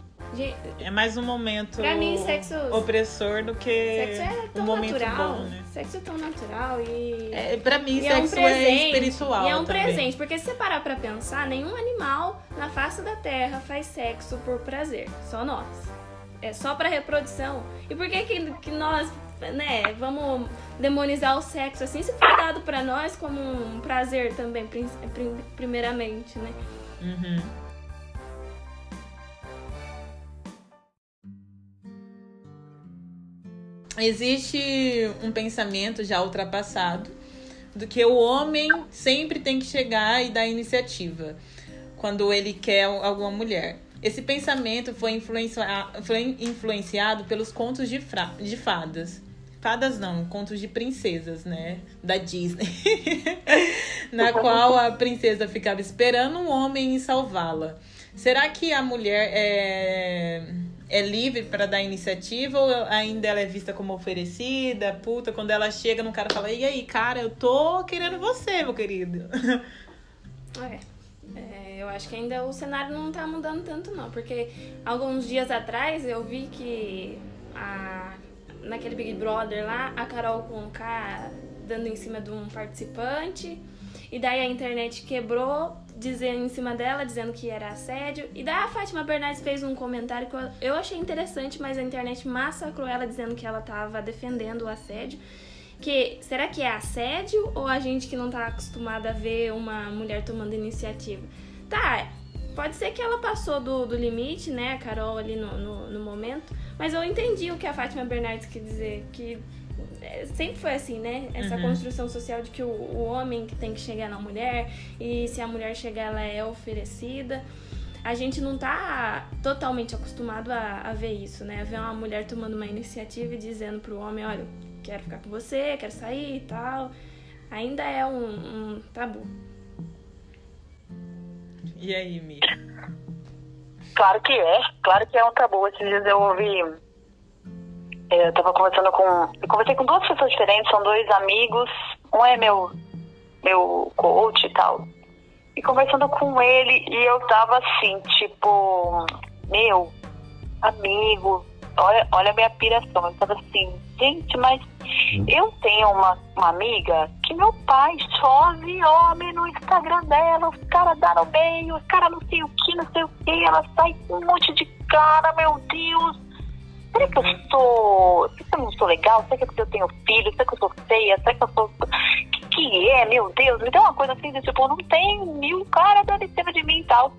É mais um momento Pra mim, sexo- opressor do que sexo é um tão momento natural. bom, né? Sexo é tão natural e. É, pra mim, E é um sexo é presente. espiritual E é um também. presente, porque se você parar pra pensar, nenhum animal na face da Terra faz sexo por prazer. Só nós. É só pra reprodução. E por que, que, que nós, né, vamos demonizar o sexo assim se for dado pra nós como um prazer também, prim- primeiramente, né? Uhum. Existe um pensamento já ultrapassado do que o homem sempre tem que chegar e dar iniciativa quando ele quer alguma mulher. Esse pensamento foi, influencia foi influenciado pelos contos de, fra- de fadas. Fadas não, contos de princesas, né? Da Disney. Na qual a princesa ficava esperando um homem salvá-la. Será que a mulher é, é livre para dar iniciativa ou ainda ela é vista como oferecida, puta? Quando ela chega no cara fala: E aí, cara, eu tô querendo você, meu querido. É. É, eu acho que ainda o cenário não tá mudando tanto, não. Porque alguns dias atrás eu vi que a, naquele Big Brother lá, a Carol Conká dando em cima de um participante. E daí a internet quebrou dizendo em cima dela, dizendo que era assédio. E daí a Fátima Bernardes fez um comentário que eu, achei interessante, mas a internet massacrou ela dizendo que ela tava defendendo o assédio. Que será que é assédio ou a gente que não tá acostumada a ver uma mulher tomando iniciativa? Tá, pode ser que ela passou do, do limite, né, a Carol ali no, no, no momento, mas eu entendi o que a Fátima Bernardes quis dizer, que é, sempre foi assim, né? Essa Uhum. construção social de que o, o homem que tem que chegar na mulher e se a mulher chegar, ela é oferecida. A gente não tá totalmente acostumado a, a ver isso, né? A ver uma mulher tomando uma iniciativa e dizendo pro homem, olha, quero ficar com você, quero sair e tal. Ainda é um, um tabu. E aí, Mi? Claro que é, claro que é um tabu. Esses dias eu ouvi. é, Eu tava conversando com. Eu conversei com duas pessoas diferentes, são dois amigos. Um é meu, meu coach e tal. E conversando com ele, e eu tava assim, tipo, meu, amigo, olha, olha a minha piração. Eu tava assim, gente, mas eu tenho uma, uma amiga que meu pai vê homem no Instagram dela, os caras no meio, os caras não sei o que, não sei o que, ela sai com um monte de cara, meu Deus. Será que eu sou. Será que eu não sou legal? Será que é eu tenho filho? Será que eu sou feia? Será que eu sou. O que, que é, meu Deus? Me dá uma coisa assim, tipo, não tem mil cara dando em cima de mim e tal.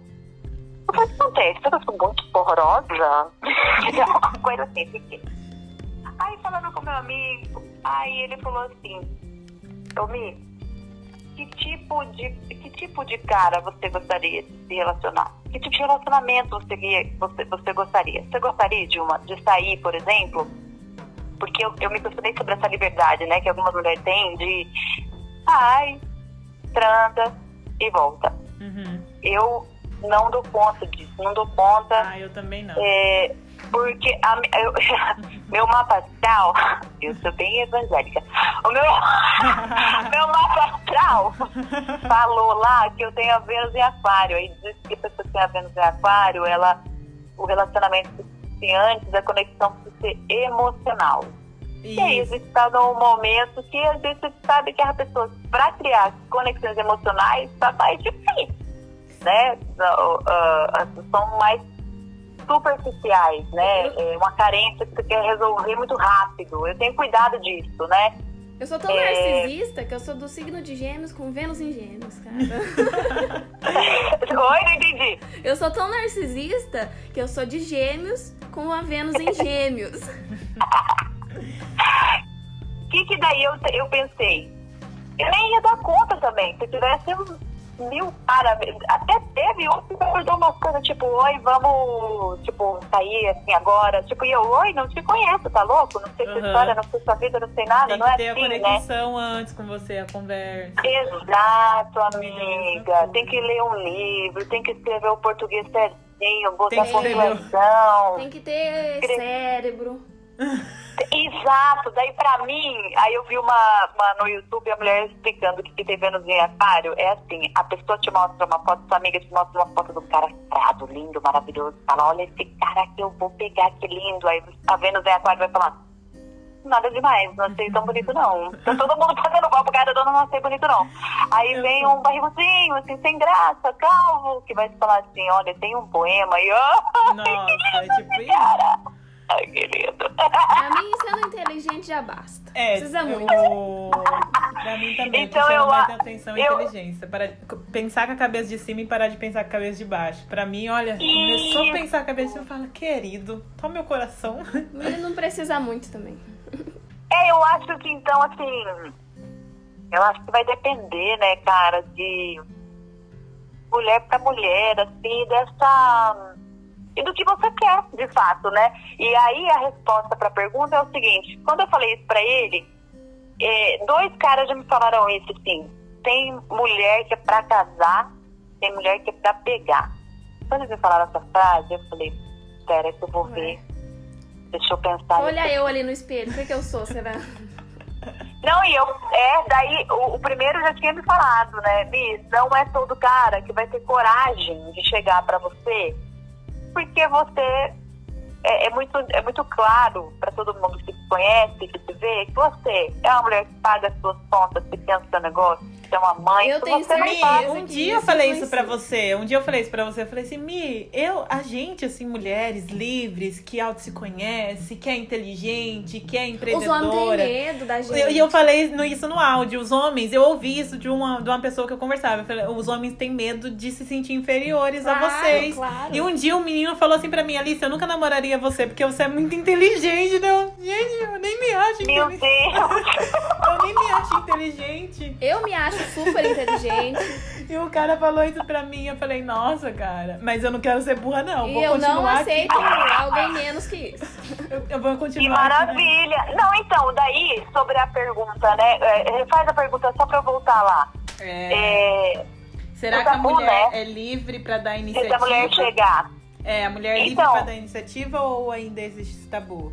O que acontece? Eu sou muito horrorosa? uma coisa assim, porque. Aí falando com meu amigo, aí ele falou assim, ô Mi, que tipo de que tipo de cara você gostaria de se relacionar? Que tipo de relacionamento você, você, você gostaria? Você gostaria de uma de sair, por exemplo? Porque eu, eu me questionei sobre essa liberdade, né, que algumas mulheres têm de ai, transa e volta. Uhum. Eu não dou conta disso, não dou conta. Ah, eu também não. É, porque a eu- meu mapa astral, eu sou bem evangélica. O meu, meu mapa astral falou lá que eu tenho a Vênus em Aquário. Aí diz que a pessoa que tem a Vênus em Aquário, ela, o relacionamento ser antes da conexão precisa ser emocional. Que é isso, está num momento que vezes você sabe que a pessoa, para criar conexões emocionais, tá mais difícil, né? São mais superficiais, né? É uma carência que você quer resolver muito rápido. Eu tenho cuidado disso, né? Eu sou tão é... narcisista que eu sou do signo de gêmeos com Vênus em gêmeos, cara. Oi, não entendi. Eu sou tão narcisista que eu sou de gêmeos com a Vênus em gêmeos. O que que daí eu, eu pensei? Eu nem ia dar conta também. Se tivesse mil para até teve um que acordou umas coisas tipo, oi, vamos, tipo, sair assim agora. Tipo, e eu, oi, não te conheço, tá louco? Não sei uhum. sua história, não sei sua vida, não sei nada, Tem não é ter assim, a conexão né? antes com você, a conversa. Exato, amiga. Tem que ler um livro, tem que escrever o português certinho, botar pontuação. Tem que ter cérebro. Exato, daí pra mim, aí eu vi uma, uma no YouTube a mulher explicando que, que tem Vênus em aquário. É assim, a pessoa te mostra uma foto, sua amiga te mostra uma foto de um cara sarado, lindo, maravilhoso. Fala, olha esse cara que eu vou pegar, que lindo. Aí a Vênus em aquário vai falar, nada demais, não achei tão bonito não. Tá todo mundo fazendo mal pro cara, eu não achei bonito não. Aí vem um barriguzinho, assim, sem graça, calvo, que vai te falar assim, olha, tem um poema e... Oh, Nossa, é tipo isso. Ai, querido. Pra mim, sendo inteligente já basta. É, Precisa eu, muito. Pra mim também. Então, eu, eu- mais atenção e eu- inteligência. Para pensar com a cabeça de cima e parar de pensar com a cabeça de baixo. Pra mim, olha, começou a pensar com a cabeça de cima e fala, querido, toma meu coração. Mas não precisa muito também. É, eu acho que então, assim, eu acho que vai depender, né, cara, de mulher pra mulher, assim, dessa. E do que você quer, de fato, né? E aí a resposta pra pergunta é o seguinte: quando eu falei isso pra ele, é, dois caras já me falaram isso, assim. Tem mulher que é pra casar, tem mulher que é pra pegar. Quando eles me falaram essa frase, eu falei: espera que eu vou ver. Deixa eu pensar. Olha nisso eu ali no espelho, o que, que eu sou, será? Não, e eu, é, daí o, o primeiro já tinha me falado, né, Miss, não é todo cara que vai ter coragem de chegar pra você, porque você é, é muito, é muito claro pra todo mundo que conhece, que te vê, que você é uma mulher que paga as suas contas, que pensa no seu negócio, que é uma mãe, Eu que tenho você faz. um dia eu falei isso pra você. Um dia eu falei isso pra você. Eu falei assim, Mi, eu, a gente, assim, mulheres livres, que auto se conhece, que é inteligente, que é Os empreendedora. homens têm medo da gente. Eu- E eu, falei no- isso no áudio. Os homens, eu ouvi isso de uma, de uma pessoa que eu conversava. Eu falei, os homens têm medo de se sentir inferiores a Claro, vocês. claro. E um dia um menino falou assim pra mim, Alice, eu nunca namoraria você porque você é muito inteligente. né? Eu, gente, eu nem me acho Meu inteligente. Deus! Eu nem me acho inteligente. Eu me acho super inteligente. E o cara falou isso pra mim. Eu falei, nossa, cara. Mas eu não quero ser burra, não. e vou eu continuar não aqui. aceito alguém menos que isso. Eu, eu vou Que continuar. aqui, né? maravilha! Não, então, daí, sobre a pergunta, né, é, faz a pergunta só pra eu voltar lá. É, É, será o que a tabu, mulher né? é livre pra dar se iniciativa? a mulher chegar É, a mulher é livre Então- pra dar iniciativa ou ainda existe esse tabu?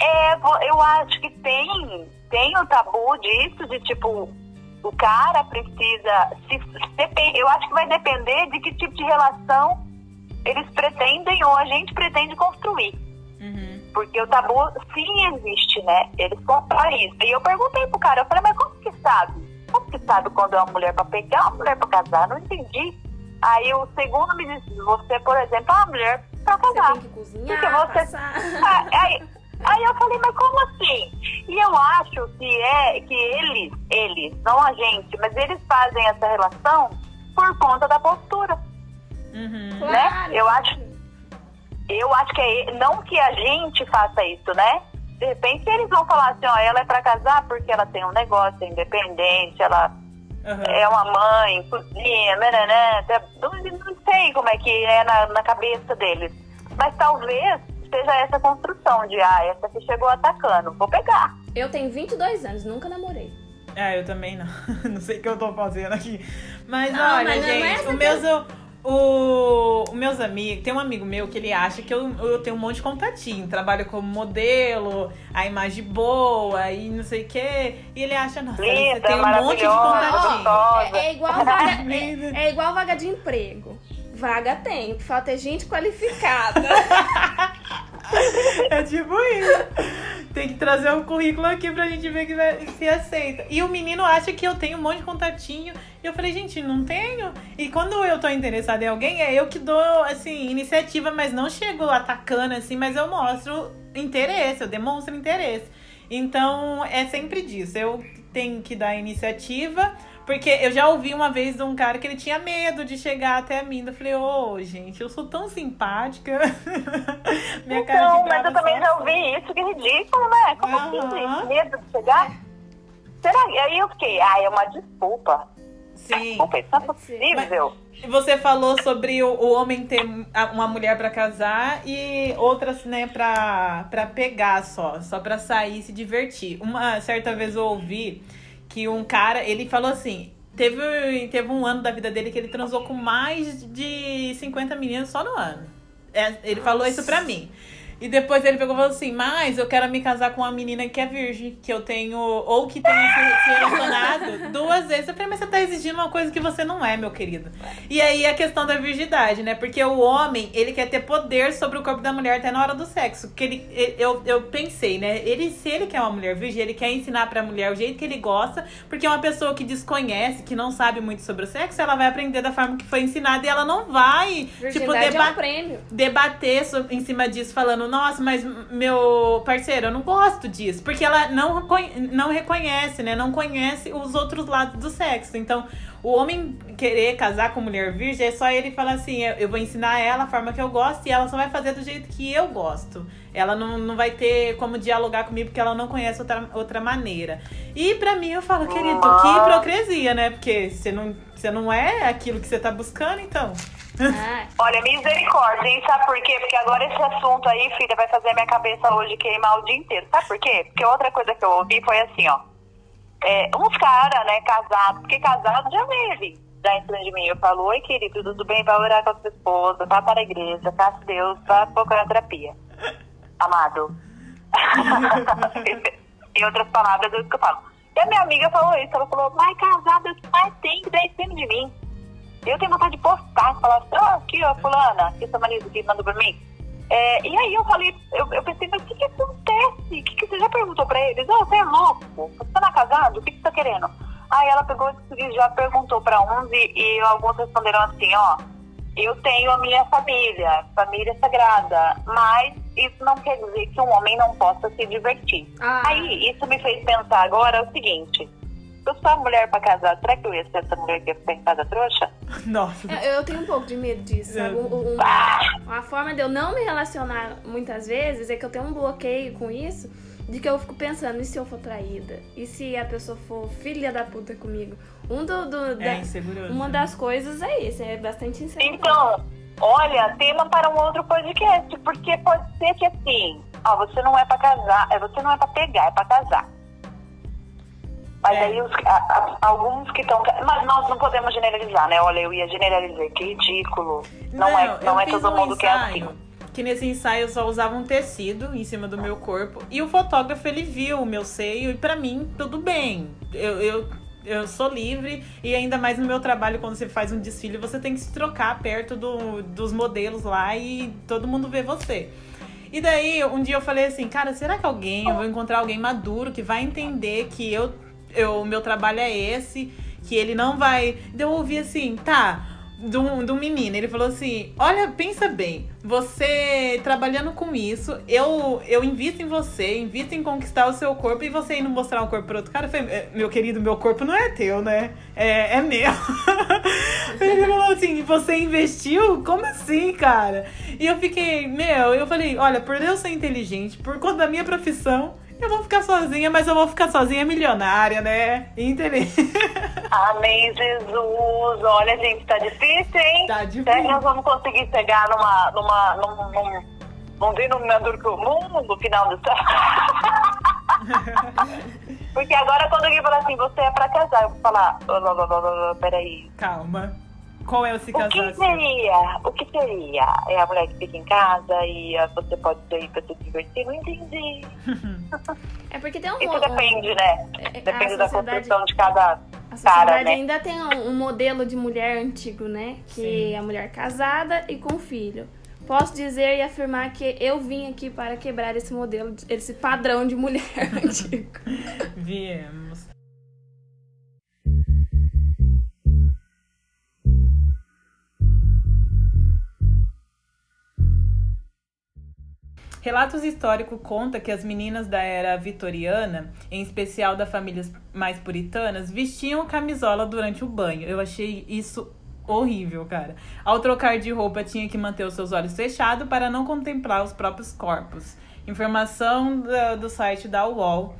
É, eu acho que tem, tem o tabu disso, de tipo, o cara precisa. Se, se eu acho que vai depender de que tipo de relação eles pretendem ou a gente pretende construir. Uhum. Porque o tabu sim existe, né? Eles constroem isso. E eu perguntei pro cara, eu falei, mas como que sabe? Como que sabe quando é uma mulher pra pegar uma mulher pra casar? Não entendi. Aí o segundo me disse, você, por exemplo, é uma mulher pra Você casar. tem que cozinhar, Porque você- passar. Ah, aí, aí eu falei, mas como assim? E eu acho que é que eles, eles, não a gente, mas eles fazem essa relação por conta da postura, Uhum. Claro. né? Eu acho, eu acho que é não que a gente faça isso, né? De repente eles vão falar assim, ó, ela é pra casar porque ela tem um negócio, é independente, ela Uhum. é uma mãe, cozinha, né, não, não sei como é que é na, na cabeça deles. Mas talvez seja essa construção de, ah, essa que chegou atacando, vou pegar. Eu tenho 22 anos, nunca namorei. Ah, eu também não. não sei o que eu tô fazendo aqui. Mas Não, olha, mas não é gente, essa o meus, o, o meus amigos, tem um amigo meu que ele acha que eu, eu tenho um monte de contatinho. Trabalho como modelo, a imagem boa e não sei o quê. E ele acha, nossa, você tem um monte de contatinho. É, é igual vaga, é, é igual vaga de emprego. Vaga tem, o que falta é gente qualificada. É tipo isso. Tem que trazer o currículo aqui pra gente ver que vai, se aceita. E o menino acha que eu tenho um monte de contatinho. E eu falei, gente, não tenho. E quando eu tô interessada em alguém, é eu que dou, assim, iniciativa, mas não chego atacando, assim, mas eu mostro interesse, eu demonstro interesse. Então, é sempre disso. Eu tenho que dar iniciativa. Porque eu já ouvi uma vez de um cara que ele tinha medo de chegar até mim. Eu falei, ô, oh, gente, eu sou tão simpática. Minha cara então, de mas eu também já ouvi isso, que ridículo, né? Como uhum. assim, gente? Medo de chegar? Será? E aí eu fiquei, ah, é uma desculpa. Sim. Desculpa, isso não é possível. Mas você falou sobre o, o homem ter uma mulher para casar e outras, né, pra, pra pegar só, só pra sair e se divertir. Uma certa vez eu ouvi que um cara, ele falou assim, teve, teve um ano da vida dele que ele transou com mais de 50 meninas só no ano. É, ele falou isso pra mim. E depois ele pegou e falou assim: Mas eu quero me casar com uma menina que é virgem, que eu tenho, ou que tenha se relacionado duas vezes. Eu falei, mas você tá exigindo uma coisa que você não é, meu querido. E aí a questão da virgindade, né? Porque o homem, ele quer ter poder sobre o corpo da mulher até na hora do sexo. Porque ele, ele eu, eu pensei, né? Ele, se ele quer uma mulher virgem, ele quer ensinar pra mulher o jeito que ele gosta, porque uma pessoa que desconhece, que não sabe muito sobre o sexo, ela vai aprender da forma que foi ensinada e ela não vai, tipo, deba é um debater em cima disso, falando nossa, mas meu parceiro, eu não gosto disso. Porque ela não, não reconhece, né? Não conhece os outros lados do sexo. Então, o homem querer casar com mulher virgem é só ele falar assim: eu vou ensinar ela a forma que eu gosto e ela só vai fazer do jeito que eu gosto. Ela não, não vai ter como dialogar comigo porque ela não conhece outra, outra maneira. E pra mim eu falo, querido, que hipocrisia, né? Porque você não, você não é aquilo que você tá buscando, então. Ah. Olha, misericórdia, hein? Sabe por quê? Porque agora esse assunto aí, filha, vai fazer minha cabeça hoje queimar o dia inteiro. Sabe por quê? Porque outra coisa que eu ouvi foi assim, ó. É, uns caras, né, casados, porque casado já vive. Já em cima de mim, eu falo, oi querido, tudo bem? Vai orar com a sua esposa, vá para a igreja, faça Deus, vá procurar terapia. Amado. em outras palavras, é isso que eu falo. E a minha amiga falou isso, ela falou, mas casado, mas tem que dar em cima de mim. Eu tenho vontade de postar, falar assim, oh, aqui, ó, fulana, que essa marido que mandou pra mim. É, e aí eu falei, eu, eu pensei, mas o que, que acontece? O que, que você já perguntou pra eles? Oh, você é louco? Você tá casado? O que, que você tá querendo? Aí ela pegou e já perguntou pra uns e, e alguns responderam assim, ó, eu tenho a minha família, família sagrada, mas isso não quer dizer que um homem não possa se divertir. Ah. Aí isso me fez pensar agora o seguinte, eu sou a mulher pra casar, será que eu ia ser essa mulher que ia ficar em casa trouxa? Nossa. Eu, eu tenho um pouco de medo disso, sabe? Um, um, ah. Uma forma de eu não me relacionar muitas vezes é que eu tenho um bloqueio com isso, de que eu fico pensando, e se eu for traída? E se a pessoa for filha da puta comigo? Um do, do da, é insegurança. Uma das coisas é isso, é bastante inseguro. Então, olha, tema para um outro podcast, porque pode ser que assim, ó, você não é pra casar, é, você não é pra pegar, é pra casar. Mas é. aí os, a, a, alguns que estão. Mas nós não podemos generalizar, né? Olha, eu ia generalizar, que ridículo. Não, não é, não é todo mundo um que é assim. Que nesse ensaio eu só usava um tecido em cima do meu corpo. E o fotógrafo ele viu o meu seio e para mim tudo bem. Eu, eu, eu sou livre e ainda mais no meu trabalho, quando você faz um desfile, você tem que se trocar perto do, dos modelos lá e todo mundo vê você. E daí, um dia eu falei assim, cara, será que alguém, eu vou encontrar alguém maduro que vai entender que eu o meu trabalho é esse, que ele não vai. Eu ouvi assim, tá, do, do menino. Ele falou assim: Olha, pensa bem, você trabalhando com isso, eu, eu invisto em você, invisto em conquistar o seu corpo e você indo mostrar o corpo para outro cara. Eu falei, é, meu querido, meu corpo não é teu, né? É, é meu. Ele falou assim: Você investiu? Como assim, cara? E eu fiquei, meu, eu falei: Olha, por eu ser inteligente, por conta da minha profissão eu vou ficar sozinha, mas eu vou ficar sozinha milionária, né? Entendeu? Amém, Jesus. Olha, gente, tá difícil, hein? Tá difícil. Será que nós vamos conseguir chegar numa, numa, num, num, num denominador comum no final do Porque agora quando alguém falar assim, você é pra casar, eu vou falar, oh, peraí. Calma. Qual é o se casar? O que seria? O que seria? É a mulher que fica em casa e você pode sair pra se divertir? Não entendi. é porque tem um... Isso depende, né? É, depende da construção de cada a sociedade cara, né? ainda tem um, um, modelo de mulher antigo, né? Que Sim. é a mulher casada e com filho. posso dizer e afirmar que eu vim aqui para quebrar esse modelo, esse padrão de mulher antigo. Viemos. Relatos históricos conta que as meninas da era vitoriana, em especial das famílias mais puritanas, vestiam camisola durante o banho. Eu achei isso horrível, cara. Ao trocar de roupa, tinha que manter os seus olhos fechados para não contemplar os próprios corpos. Informação do, do site da UOL.com.br.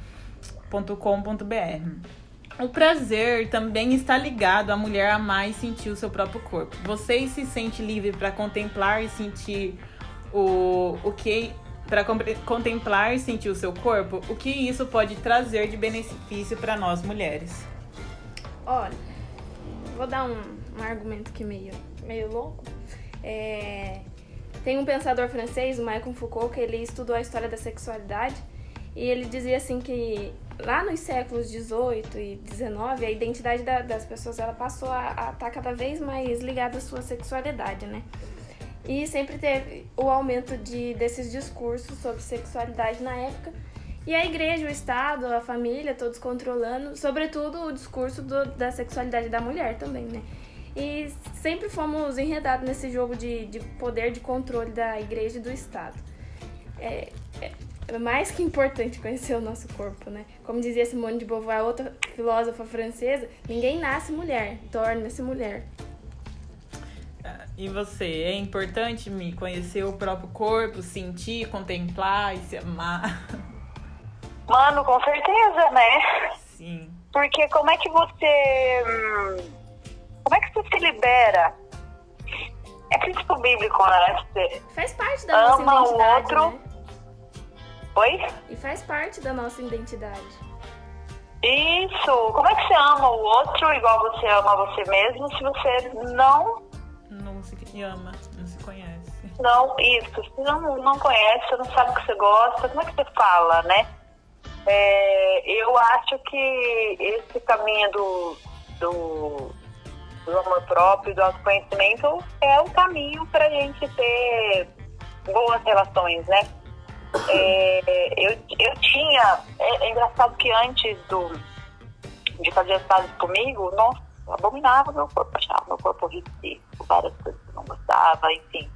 O prazer também está ligado à mulher amar e sentir o seu próprio corpo. Você se sente livre para contemplar e sentir o, o que para contemplar e sentir o seu corpo, o que isso pode trazer de benefício para nós mulheres? Olha, vou dar um, um argumento aqui meio, meio louco. É, tem um pensador francês, o Michael Foucault, que ele estudou a história da sexualidade e ele dizia assim que lá nos séculos 18 e 19 a identidade da, das pessoas ela passou a, a estar tá cada vez mais ligada à sua sexualidade, né? E sempre teve o aumento de, desses discursos sobre sexualidade na época. E a igreja, o Estado, a família, todos controlando, sobretudo o discurso do, da sexualidade da mulher também, né? E sempre fomos enredados nesse jogo de, de poder de controle da igreja e do Estado. É, é mais que importante conhecer o nosso corpo, né? Como dizia Simone de Beauvoir, outra filósofa francesa, ninguém nasce mulher, torna-se mulher. E você, é importante me conhecer o próprio corpo, sentir, contemplar e se amar? Mano, com certeza, né? Sim. Porque como é que você. Hum, como é que você se libera? É princípio bíblico, né? Você faz parte da nossa ama identidade. o outro. Né? Oi? E faz parte da nossa identidade. Isso. Como é que você ama o outro igual você ama você mesmo se você não se ama, não se conhece. Não, isso. Você não, não conhece, você não sabe o que você gosta, como é que você fala, né? É, eu acho que esse caminho do, do, do amor próprio, do autoconhecimento, é o caminho para a gente ter boas relações, né? É, eu, eu tinha. É, é, engraçado que antes do, de fazer as fases comigo, nossa, abominava meu corpo, achava meu corpo ridículo, várias coisas gostava, enfim.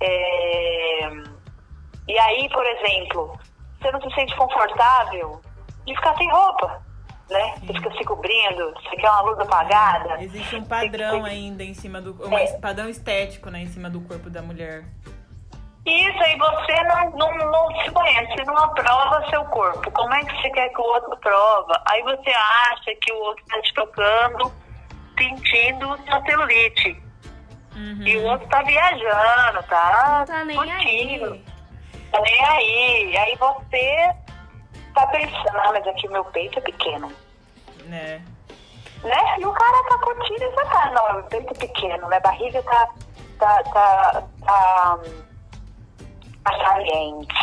É... E aí, por exemplo, você não se sente confortável de ficar sem roupa, né? Sim. Você fica se cobrindo, você quer uma luz apagada. Existe um padrão ainda em cima do. Um é. padrão estético, né, em cima do corpo da mulher. Isso, aí você não, não, não se conhece, você não aprova seu corpo. Como é que você quer que o outro prova? Aí você acha que o outro está te tocando sentindo sua celulite. Uhum. E o outro tá viajando, tá? Não tá nem curtindo. aí. Tá nem aí. Aí você tá pensando, ah, mas aqui o meu peito é pequeno. Né? Né? E o cara tá curtindo e você tá, não, meu peito é pequeno, minha barriga tá. tá. tá. tá. tá saliente.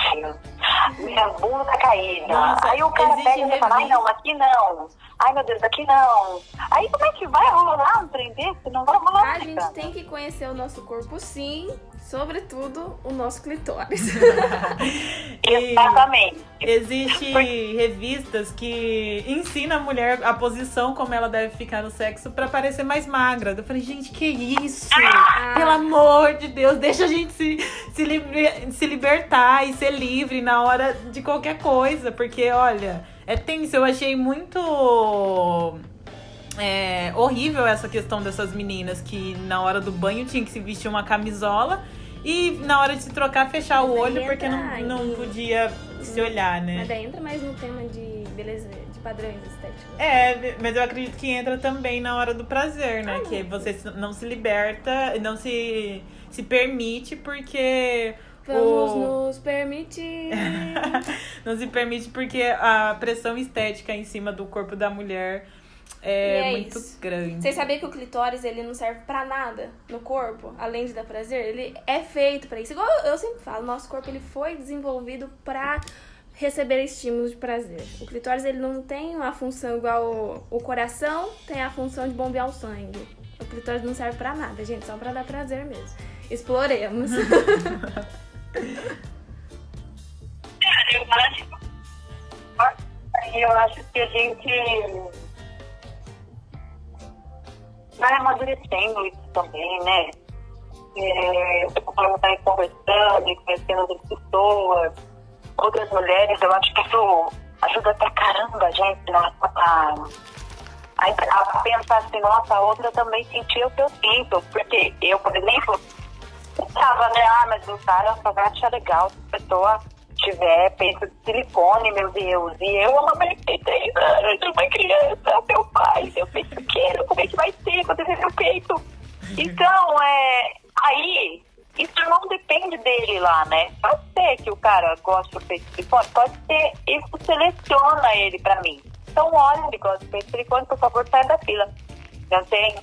Minha bunda tá caída. Nossa, aí o cara pega e fala, ai não, aqui não ai meu Deus, aqui não. Aí como é que vai rolar um trem desse? Não vai rolar. A gente tem que conhecer o nosso corpo sim, sobretudo o nosso clitóris. Exatamente. Existe revistas que ensinam a mulher a posição como ela deve ficar no sexo para parecer mais magra. Eu falei, gente, que isso? Ah. Pelo amor de Deus, deixa a gente se, se, liber, se libertar e ser livre na hora de qualquer coisa, porque olha é tenso. Eu achei muito é, horrível essa questão dessas meninas que na hora do banho tinha que se vestir uma camisola e na hora de se trocar fechar o olho porque não, não podia se olhar, né? Mas daí entra mais no tema de beleza, de padrões estéticos. É, mas eu acredito que entra também na hora do prazer, né? Ah, que você não se liberta, não se, se permite porque Vamos o... nos permitir. não se permite porque a pressão estética em cima do corpo da mulher é, é muito isso. grande. Vocês sabiam que o clitóris ele não serve para nada no corpo, além de dar prazer? Ele é feito para isso. Igual eu sempre falo, nosso corpo ele foi desenvolvido para receber estímulos de prazer. O clitóris ele não tem uma função igual o, o coração tem a função de bombear o sangue. O clitóris não serve para nada, gente, só para dar prazer mesmo. Exploremos. Eu acho, eu acho que a gente vai amadurecendo isso também, né? É, conforme vai conversando e conhecendo outras pessoas, outras mulheres, eu acho que isso ajuda pra caramba a gente né? a, a, a pensar assim, nossa, a outra também sentiu o que eu sinto. Porque eu, por exemplo, tava, né? Ah, mas o cara só vai achar legal a pessoa tiver peito de silicone, meu Deus. E eu amamentei três anos de uma criança, meu pai, meu peito pequeno, como é que vai ser quando eu ver meu peito? Então, é, aí, isso não depende dele lá, né? Pode ser que o cara goste do peito de silicone, pode ser, isso seleciona ele pra mim. Então, olha, ele gosta de peito de silicone, por favor, sai da fila. Não tem?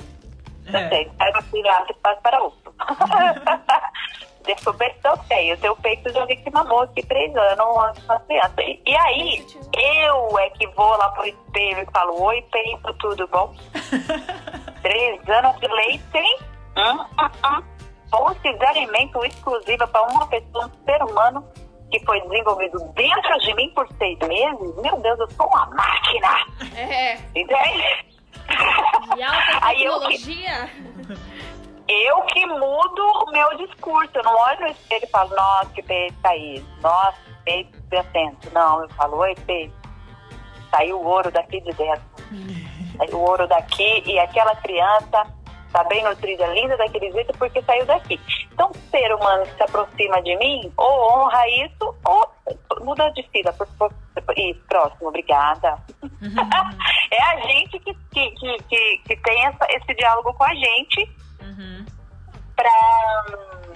Não É. tem. Sai da fila, você passa para outro. Descobertou feio. O teu peito já vi que mamou aqui três anos antes de uma criança. E, e aí, eu é que vou lá pro espelho e falo, oi, peito, tudo bom? três anos de leite, hein? Hum, hum, hum. De alimento exclusiva para uma pessoa, um ser humano que foi desenvolvido dentro de mim por seis meses. Meu Deus, eu sou uma máquina! É. Entende? E alta Aí eu tecnologia. Eu que mudo o meu discurso. Eu não olho no espelho e falo, nossa, que peito caído. Nossa, peito desatento. Não, eu falo, oi, peito. Saiu o ouro daqui de dentro. Saiu o ouro daqui e aquela criança tá bem nutrida, linda daquele jeito porque saiu daqui. Então, ser humano que se aproxima de mim, ou honra isso, ou muda de fila. Por favor. Isso, próximo, obrigada. é a gente que, que, que, que, que tem essa, esse diálogo com a gente Uhum. Pra. hum,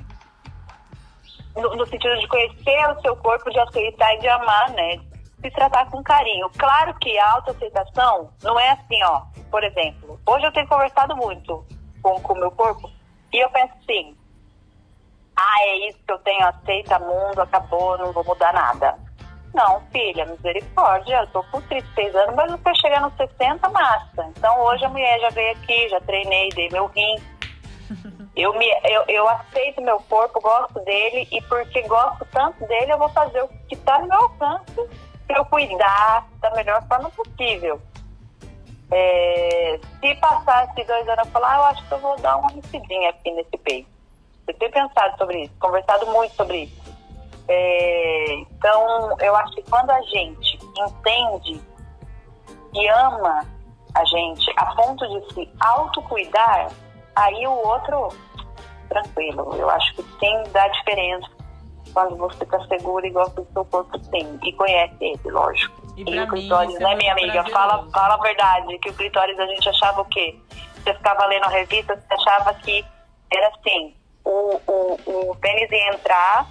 No, no sentido de conhecer o seu corpo, de aceitar e de amar, né? Se tratar com carinho. Claro que a autoaceitação não é assim, ó. Por exemplo, hoje eu tenho conversado muito com o meu corpo e eu penso assim: ah, é isso que eu tenho, aceita mundo, acabou, não vou mudar nada. Não, filha, misericórdia, eu tô com 36 anos, mas você chegar nos 60, massa. Então hoje a mulher já veio aqui, já treinei, dei meu rim, eu, me, eu, eu aceito meu corpo, gosto dele e porque gosto tanto dele, eu vou fazer o que está no meu alcance para eu cuidar da melhor forma possível. É, se passar dois anos, eu falar, ah, eu acho que eu vou dar uma mexidinha aqui nesse peito. Eu tenho pensado sobre isso, conversado muito sobre isso. É, então, eu acho que quando a gente entende e ama a gente a ponto de se autocuidar, aí o outro, tranquilo. Eu acho que sim, dá diferença quando você está seguro e gosta do seu corpo, sim. E conhece ele, lógico. E E, o mim, clitóris, isso é né, minha amiga? Fala, fala a verdade, que o clitóris a gente achava o quê? Você ficava lendo a revista, você achava que era assim, o, o, o pênis ia entrar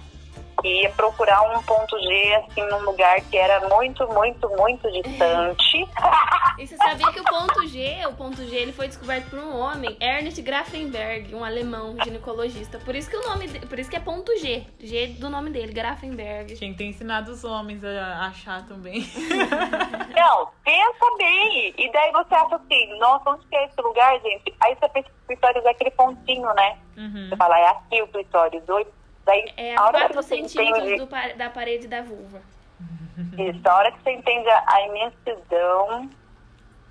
e ia procurar um ponto G, assim, num lugar que era muito, muito, muito distante. E você sabia que o ponto G, o ponto G, ele foi descoberto por um homem, Ernest Grafenberg, um alemão ginecologista. Por isso que o nome, de- por isso que é ponto G, G do nome dele, Grafenberg. Tinha que ter ensinado os homens a achar também. Não, pensa bem. E daí você acha assim, nossa, onde que é esse lugar, gente? Aí você pensa que o clitóris é aquele pontinho, né? Uhum. Você fala, é aqui o clitóris. Daí, É a a hora que 4 você centímetros entende do pa- da parede da vulva. isso, a hora que você entende a, a imensidão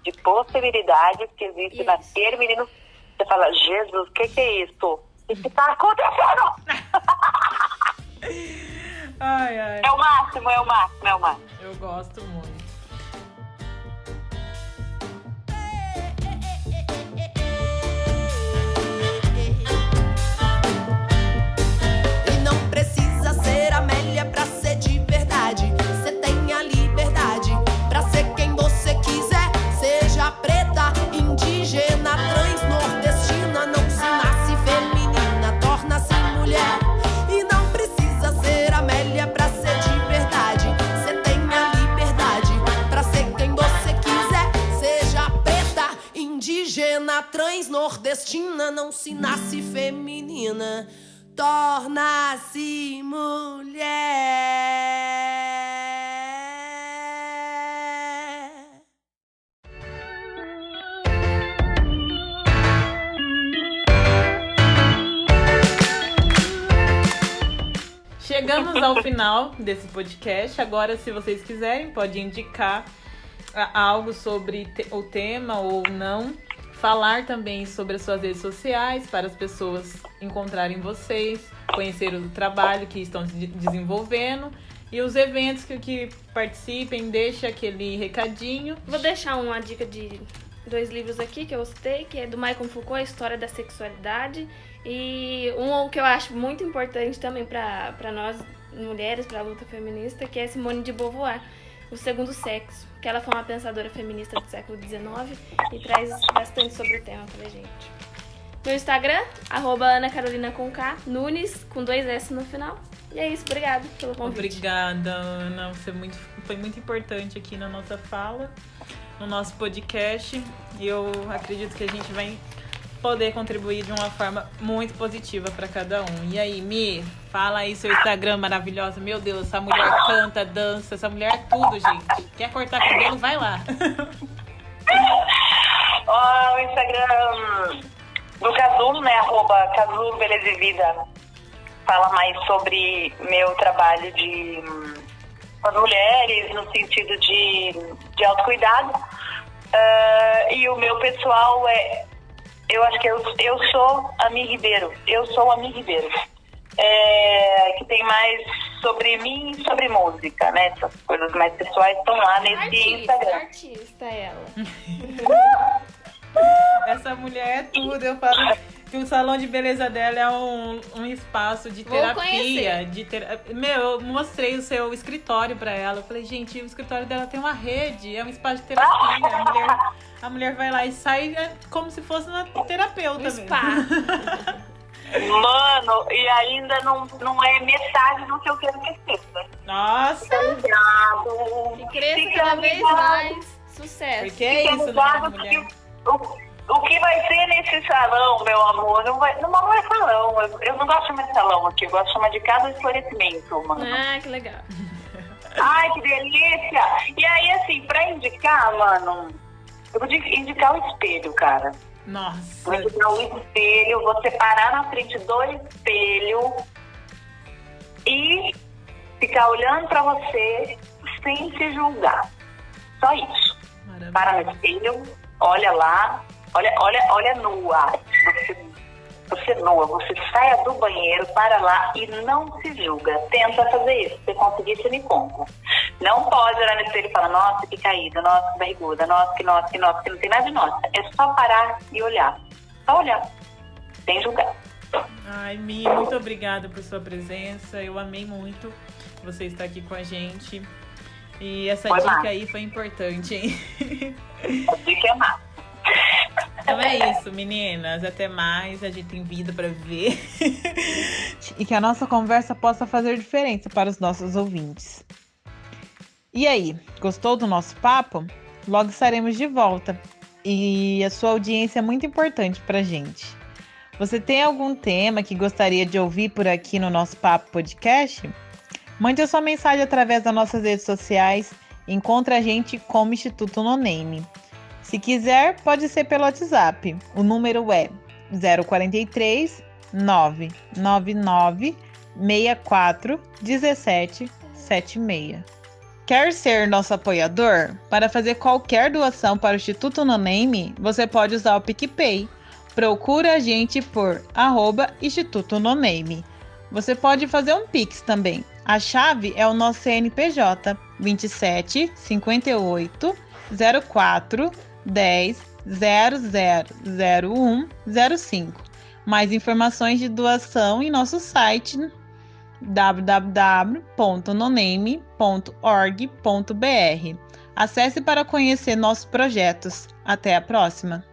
de possibilidades que existe Isso. naquele menino, você fala, Jesus, o que, que é isso? O que está acontecendo? Ai, ai. É o máximo, é o máximo, é o máximo. Eu gosto muito. Nordestina. Não se nasce feminina torna-se mulher. chegamos ao final desse podcast. Agora, se vocês quiserem, pode indicar a- algo sobre o tema ou não. Falar também sobre as suas redes sociais para as pessoas encontrarem vocês, conhecer o trabalho que estão de- desenvolvendo e os eventos que, que participem. Deixa aquele recadinho. Vou deixar uma dica de dois livros aqui que eu citei, que é do Michael Foucault, A História da Sexualidade. E um que eu acho muito importante também para nós mulheres, para a luta feminista, que é Simone de Beauvoir, O Segundo Sexo, que ela foi uma pensadora feminista do século XIX e traz bastante sobre o tema pra gente. Meu Instagram, arroba Ana Carolina com K, Nunes, com dois S no final. E é isso, obrigado pelo convite. Obrigada, Ana. Você muito, foi muito importante aqui na nossa fala, no nosso podcast. E eu acredito que a gente vai poder contribuir de uma forma muito positiva para cada um. E aí, Mi, fala aí seu Instagram maravilhosa. Meu Deus, essa mulher canta, dança, essa mulher é tudo, gente. Quer cortar cabelo? Vai lá. Ó, o Instagram do Casulo, né? Arroba Casulo Beleza e Vida. Fala mais sobre meu trabalho de hum, com as mulheres, no sentido de, de autocuidado. Ah, e o meu pessoal é. Eu acho que eu, eu sou a Mi Ribeiro. Eu sou a Mi Ribeiro. É, que tem mais sobre mim e sobre música, né? Essas coisas mais pessoais estão lá nesse Artista, Instagram. artista ela. Essa mulher é tudo. Eu falo que o salão de beleza dela é um, um espaço de terapia. De tera... Meu, eu mostrei o seu escritório pra ela. Eu falei, gente, o escritório dela tem uma rede, é um espaço de terapia. A mulher, a mulher vai lá e sai é, como se fosse uma terapeuta Um mesmo. spa. Mano, e ainda não, não é metade do que eu quero que seja. Nossa, Obrigado. E cresça cada vez mais. Sucesso. porque é isso, né, mulher? porque o, que vai ser nesse salão, meu amor, não, vai, não, não é salão. Eu, eu não gosto de chamar de salão aqui, eu gosto de chamar de casa de esclarecimento, mano. Ah, que legal. Ai, que delícia! E aí, assim, pra indicar, mano, eu vou di- indicar o espelho, cara. Nossa. Vou indicar o espelho, você parar na frente do espelho e ficar olhando pra você sem se julgar. Só isso. Maravilha. Para no espelho, olha lá, olha, olha, olha nua. Você, você nua, você saia do banheiro, para lá e não se julga. Tenta fazer isso. Se conseguir, você me conta. Não pode olhar no espelho e falar, nossa, que caída, nossa, que barriguda, nossa, que nossa, que nossa, que não tem nada de nossa. É só parar e olhar. Só olhar. Sem julgar. Ai, Mi, muito obrigada por sua presença. Eu amei muito você estar aqui com a gente. E essa Foi dica massa. aí foi importante, hein? A dica é massa. Então é isso, meninas. Até mais. A gente tem vida pra ver. e que a nossa conversa possa fazer diferença para os nossos ouvintes. E aí, gostou do nosso papo? Logo estaremos de volta. E a sua audiência é muito importante pra gente. Você tem algum tema que gostaria de ouvir por aqui no nosso Papo Podcast? Mande a sua mensagem através das nossas redes sociais. Encontre a gente como Instituto No Name. Se quiser, pode ser pelo WhatsApp. O número é 043 999 64 17 76. Quer ser nosso apoiador? Para fazer qualquer doação para o Instituto No Name, você pode usar o PicPay. Procura a gente por arroba Instituto No Name. Você pode fazer um Pix também. A chave é o nosso CNPJ 27 58 04 10 0001 05. Mais informações de doação em nosso site www.noname.org.br. Acesse para conhecer nossos projetos. Até a próxima!